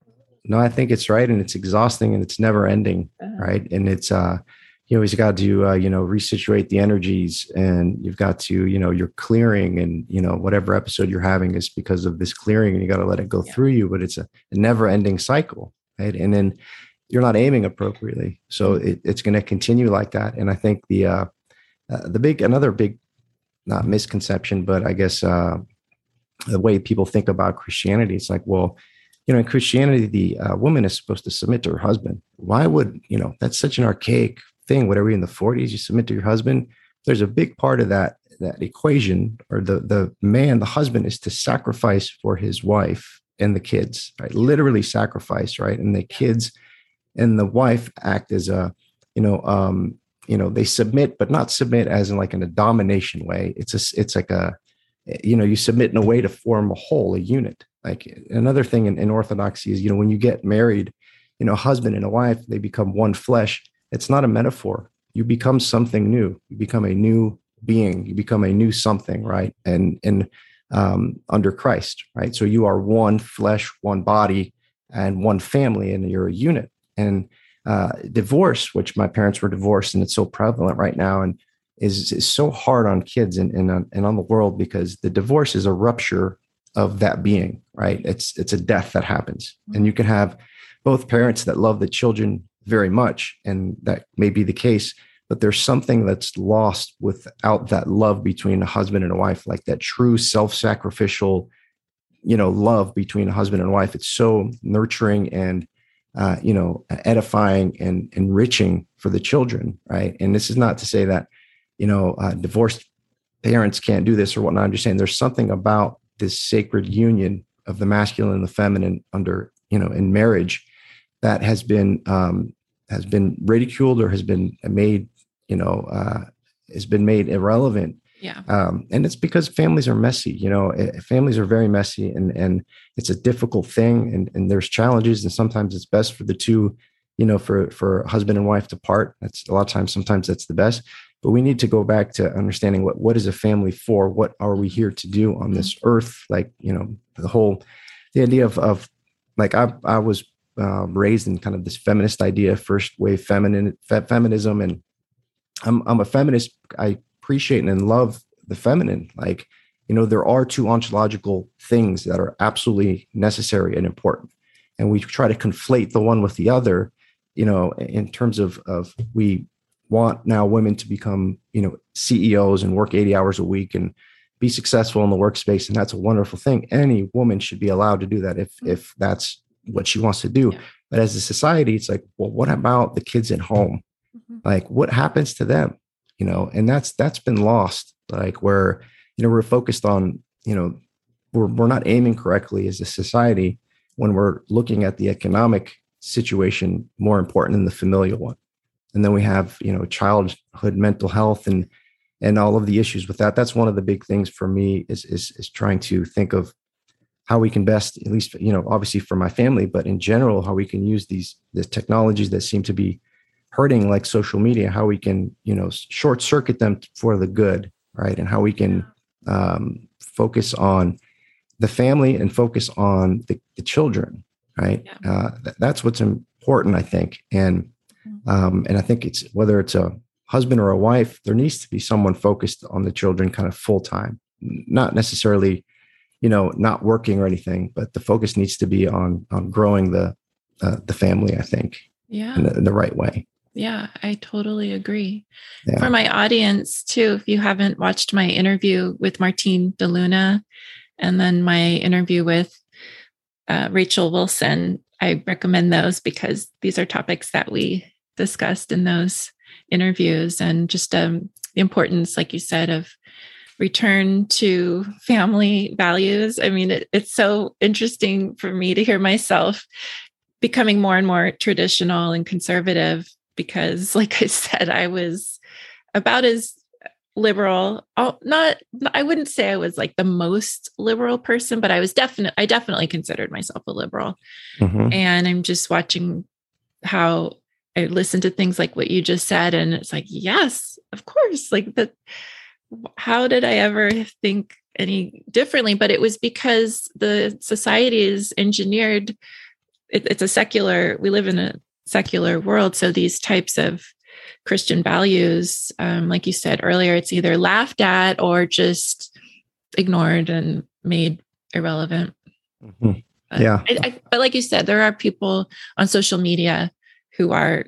No, I think it's right, and it's exhausting, and it's never ending, uh-huh. right? And it's uh, you always got to uh, you know resituate the energies, and you've got to you know you're clearing, and you know whatever episode you're having is because of this clearing, and you got to let it go yeah. through you. But it's a, a never ending cycle, right? And then you're not aiming appropriately, so it, it's going to continue like that. And I think the uh, uh, the big another big not misconception, but I guess uh, the way people think about Christianity, it's like, well, you know, in Christianity, the uh, woman is supposed to submit to her husband. Why would you know? That's such an archaic thing. Whatever in the 40s, you submit to your husband. There's a big part of that that equation, or the the man, the husband, is to sacrifice for his wife and the kids, right? Literally sacrifice, right? And the kids and the wife act as a, you know, um, you know, they submit, but not submit as in like in a domination way. It's a, it's like a, you know, you submit in a way to form a whole, a unit. Like another thing in, in orthodoxy is, you know, when you get married, you know, husband and a wife, they become one flesh. It's not a metaphor. You become something new. You become a new being. You become a new something, right? And and um, under Christ, right? So you are one flesh, one body, and one family, and you're a unit. And uh, divorce, which my parents were divorced, and it's so prevalent right now, and is, is so hard on kids and, and, on, and on the world because the divorce is a rupture of that being, right? It's it's a death that happens, and you can have both parents that love the children very much, and that may be the case, but there's something that's lost without that love between a husband and a wife like that true self-sacrificial you know love between a husband and wife it's so nurturing and uh, you know edifying and enriching for the children right and this is not to say that you know, uh, divorced parents can't do this or whatnot. I'm just saying there's something about this sacred union of the masculine and the feminine under, you know, in marriage that has been um, has been ridiculed or has been made, you know, uh, has been made irrelevant. Yeah. Um, and it's because families are messy, you know, eh, families are very messy and, and it's a difficult thing and, and there's challenges and sometimes it's best for the two, you know, for, for husband and wife to part. That's a lot of times, sometimes that's the best, but we need to go back to understanding what, what is a family for? What are we here to do on this mm-hmm. earth? Like, you know, the whole, the idea of, of like, I, I was uh, raised in kind of this feminist idea, first wave feminine fe- feminism, and I'm I'm a feminist. I appreciate and love the feminine. Like, you know, there are two ontological things that are absolutely necessary and important, and we try to conflate the one with the other. You know, in terms of of we want now women to become you know CEOs and work 80 hours a week and be successful in the workspace and that's a wonderful thing any woman should be allowed to do that if if that's what she wants to do. Yeah. But as a society, it's like, well, what about the kids at home? Mm-hmm. Like, what happens to them? You know, and that's that's been lost. Like, where you know we're focused on, you know, we're we're not aiming correctly as a society when we're looking at the economic situation more important than the familial one. And then we have, you know, childhood mental health and and all of the issues with that. That's one of the big things for me is is is trying to think of how we can best, at least, you know, obviously for my family, but in general, how we can use these the technologies that seem to be hurting, like social media, how we can, you know, short circuit them for the good, right? And how we can um, focus on the family and focus on the, the children, right? Yeah. Uh, th- that's what's important, I think. And. Um, and I think it's whether it's a husband or a wife, there needs to be someone focused on the children kind of full time, not necessarily you know not working or anything but the focus needs to be on on growing the uh, the family i think yeah. in the, in the right way. Yeah i totally agree. Yeah. for my audience too if you haven't watched my interview with martine deluna and then my interview with uh, rachel wilson i recommend those because these are topics that we discussed in those interviews and just um, the importance like you said of return to family values. I mean, it, it's so interesting for me to hear myself becoming more and more traditional and conservative because, like I said, I was about as liberal oh, not i wouldn't say i was like the most liberal person but i was definitely i definitely considered myself a liberal mm-hmm. and i'm just watching how i listen to things like what you just said and it's like yes of course like that how did I ever think any differently? But it was because the society is engineered. It, it's a secular, we live in a secular world. So these types of Christian values, um, like you said earlier, it's either laughed at or just ignored and made irrelevant. Mm-hmm. Yeah. I, I, but like you said, there are people on social media who are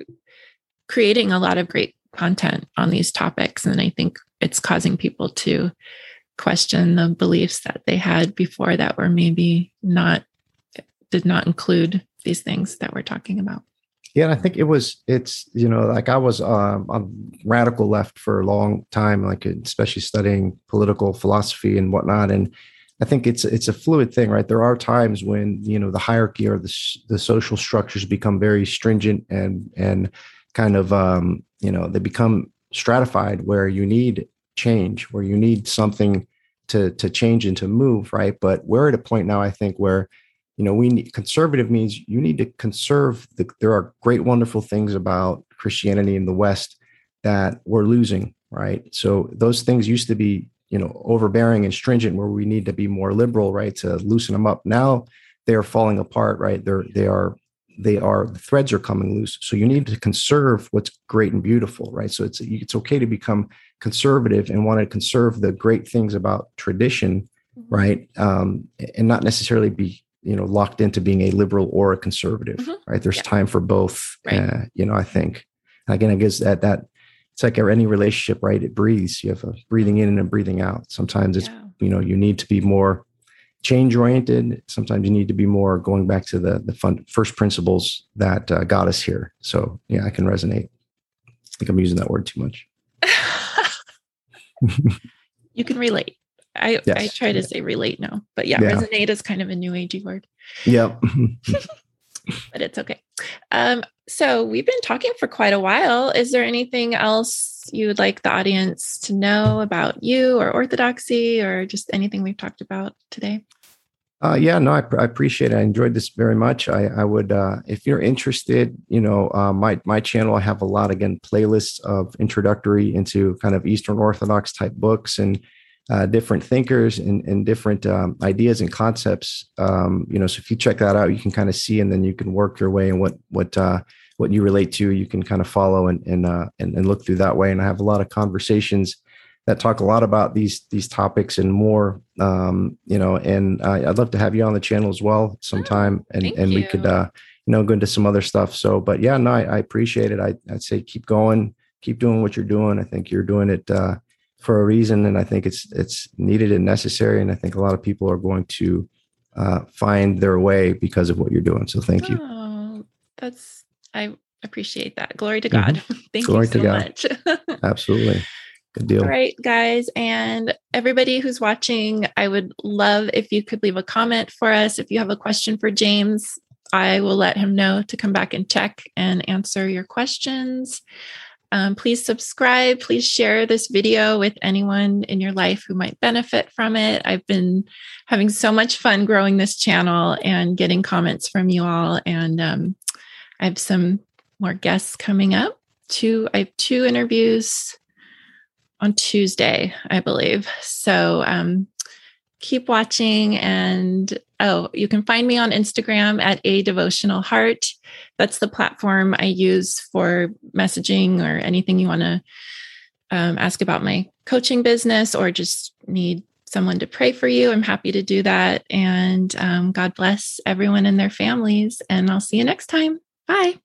creating a lot of great content on these topics. And I think it's causing people to question the beliefs that they had before that were maybe not did not include these things that we're talking about yeah i think it was it's you know like i was um, on radical left for a long time like especially studying political philosophy and whatnot and i think it's it's a fluid thing right there are times when you know the hierarchy or the, the social structures become very stringent and and kind of um you know they become stratified where you need change, where you need something to to change and to move, right? But we're at a point now, I think, where you know we need conservative means you need to conserve. The, there are great, wonderful things about Christianity in the West that we're losing, right? So those things used to be you know overbearing and stringent, where we need to be more liberal, right, to loosen them up. Now they are falling apart, right? They're they are they are the threads are coming loose so you need to conserve what's great and beautiful right so it's it's okay to become conservative and want to conserve the great things about tradition mm-hmm. right um, and not necessarily be you know locked into being a liberal or a conservative mm-hmm. right there's yeah. time for both right. uh, you know i think again i guess that that it's like any relationship right it breathes you have a breathing in and a breathing out sometimes it's yeah. you know you need to be more change oriented sometimes you need to be more going back to the the fun, first principles that uh, got us here so yeah i can resonate i think i'm using that word too much you can relate. I, yes. I try to say relate now, but yeah, yeah, resonate is kind of a new agey word. Yep. but it's okay. Um, so we've been talking for quite a while. Is there anything else you would like the audience to know about you or orthodoxy or just anything we've talked about today? Uh, yeah, no, I, I, appreciate it. I enjoyed this very much. I, I would, uh, if you're interested, you know, uh, my my channel, I have a lot again playlists of introductory into kind of Eastern Orthodox type books and uh, different thinkers and, and different um, ideas and concepts. Um, you know, so if you check that out, you can kind of see, and then you can work your way and what what uh, what you relate to. You can kind of follow and and, uh, and and look through that way. And I have a lot of conversations that talk a lot about these these topics and more. Um, you know, and uh, I'd love to have you on the channel as well sometime, and and you. we could uh, you know go into some other stuff. So, but yeah, no, I, I appreciate it. I, I'd say keep going, keep doing what you're doing. I think you're doing it uh, for a reason, and I think it's it's needed and necessary. And I think a lot of people are going to uh, find their way because of what you're doing. So, thank you. Oh, that's I appreciate that. Glory to God. Mm-hmm. Thank Glory you so much. Absolutely. Good deal. All right, guys. And everybody who's watching, I would love if you could leave a comment for us. If you have a question for James, I will let him know to come back and check and answer your questions. Um, please subscribe. Please share this video with anyone in your life who might benefit from it. I've been having so much fun growing this channel and getting comments from you all. And um, I have some more guests coming up. Two, I have two interviews on Tuesday, I believe. So um, keep watching. And oh, you can find me on Instagram at a devotional heart. That's the platform I use for messaging or anything you want to um, ask about my coaching business or just need someone to pray for you. I'm happy to do that. And um, God bless everyone and their families. And I'll see you next time. Bye.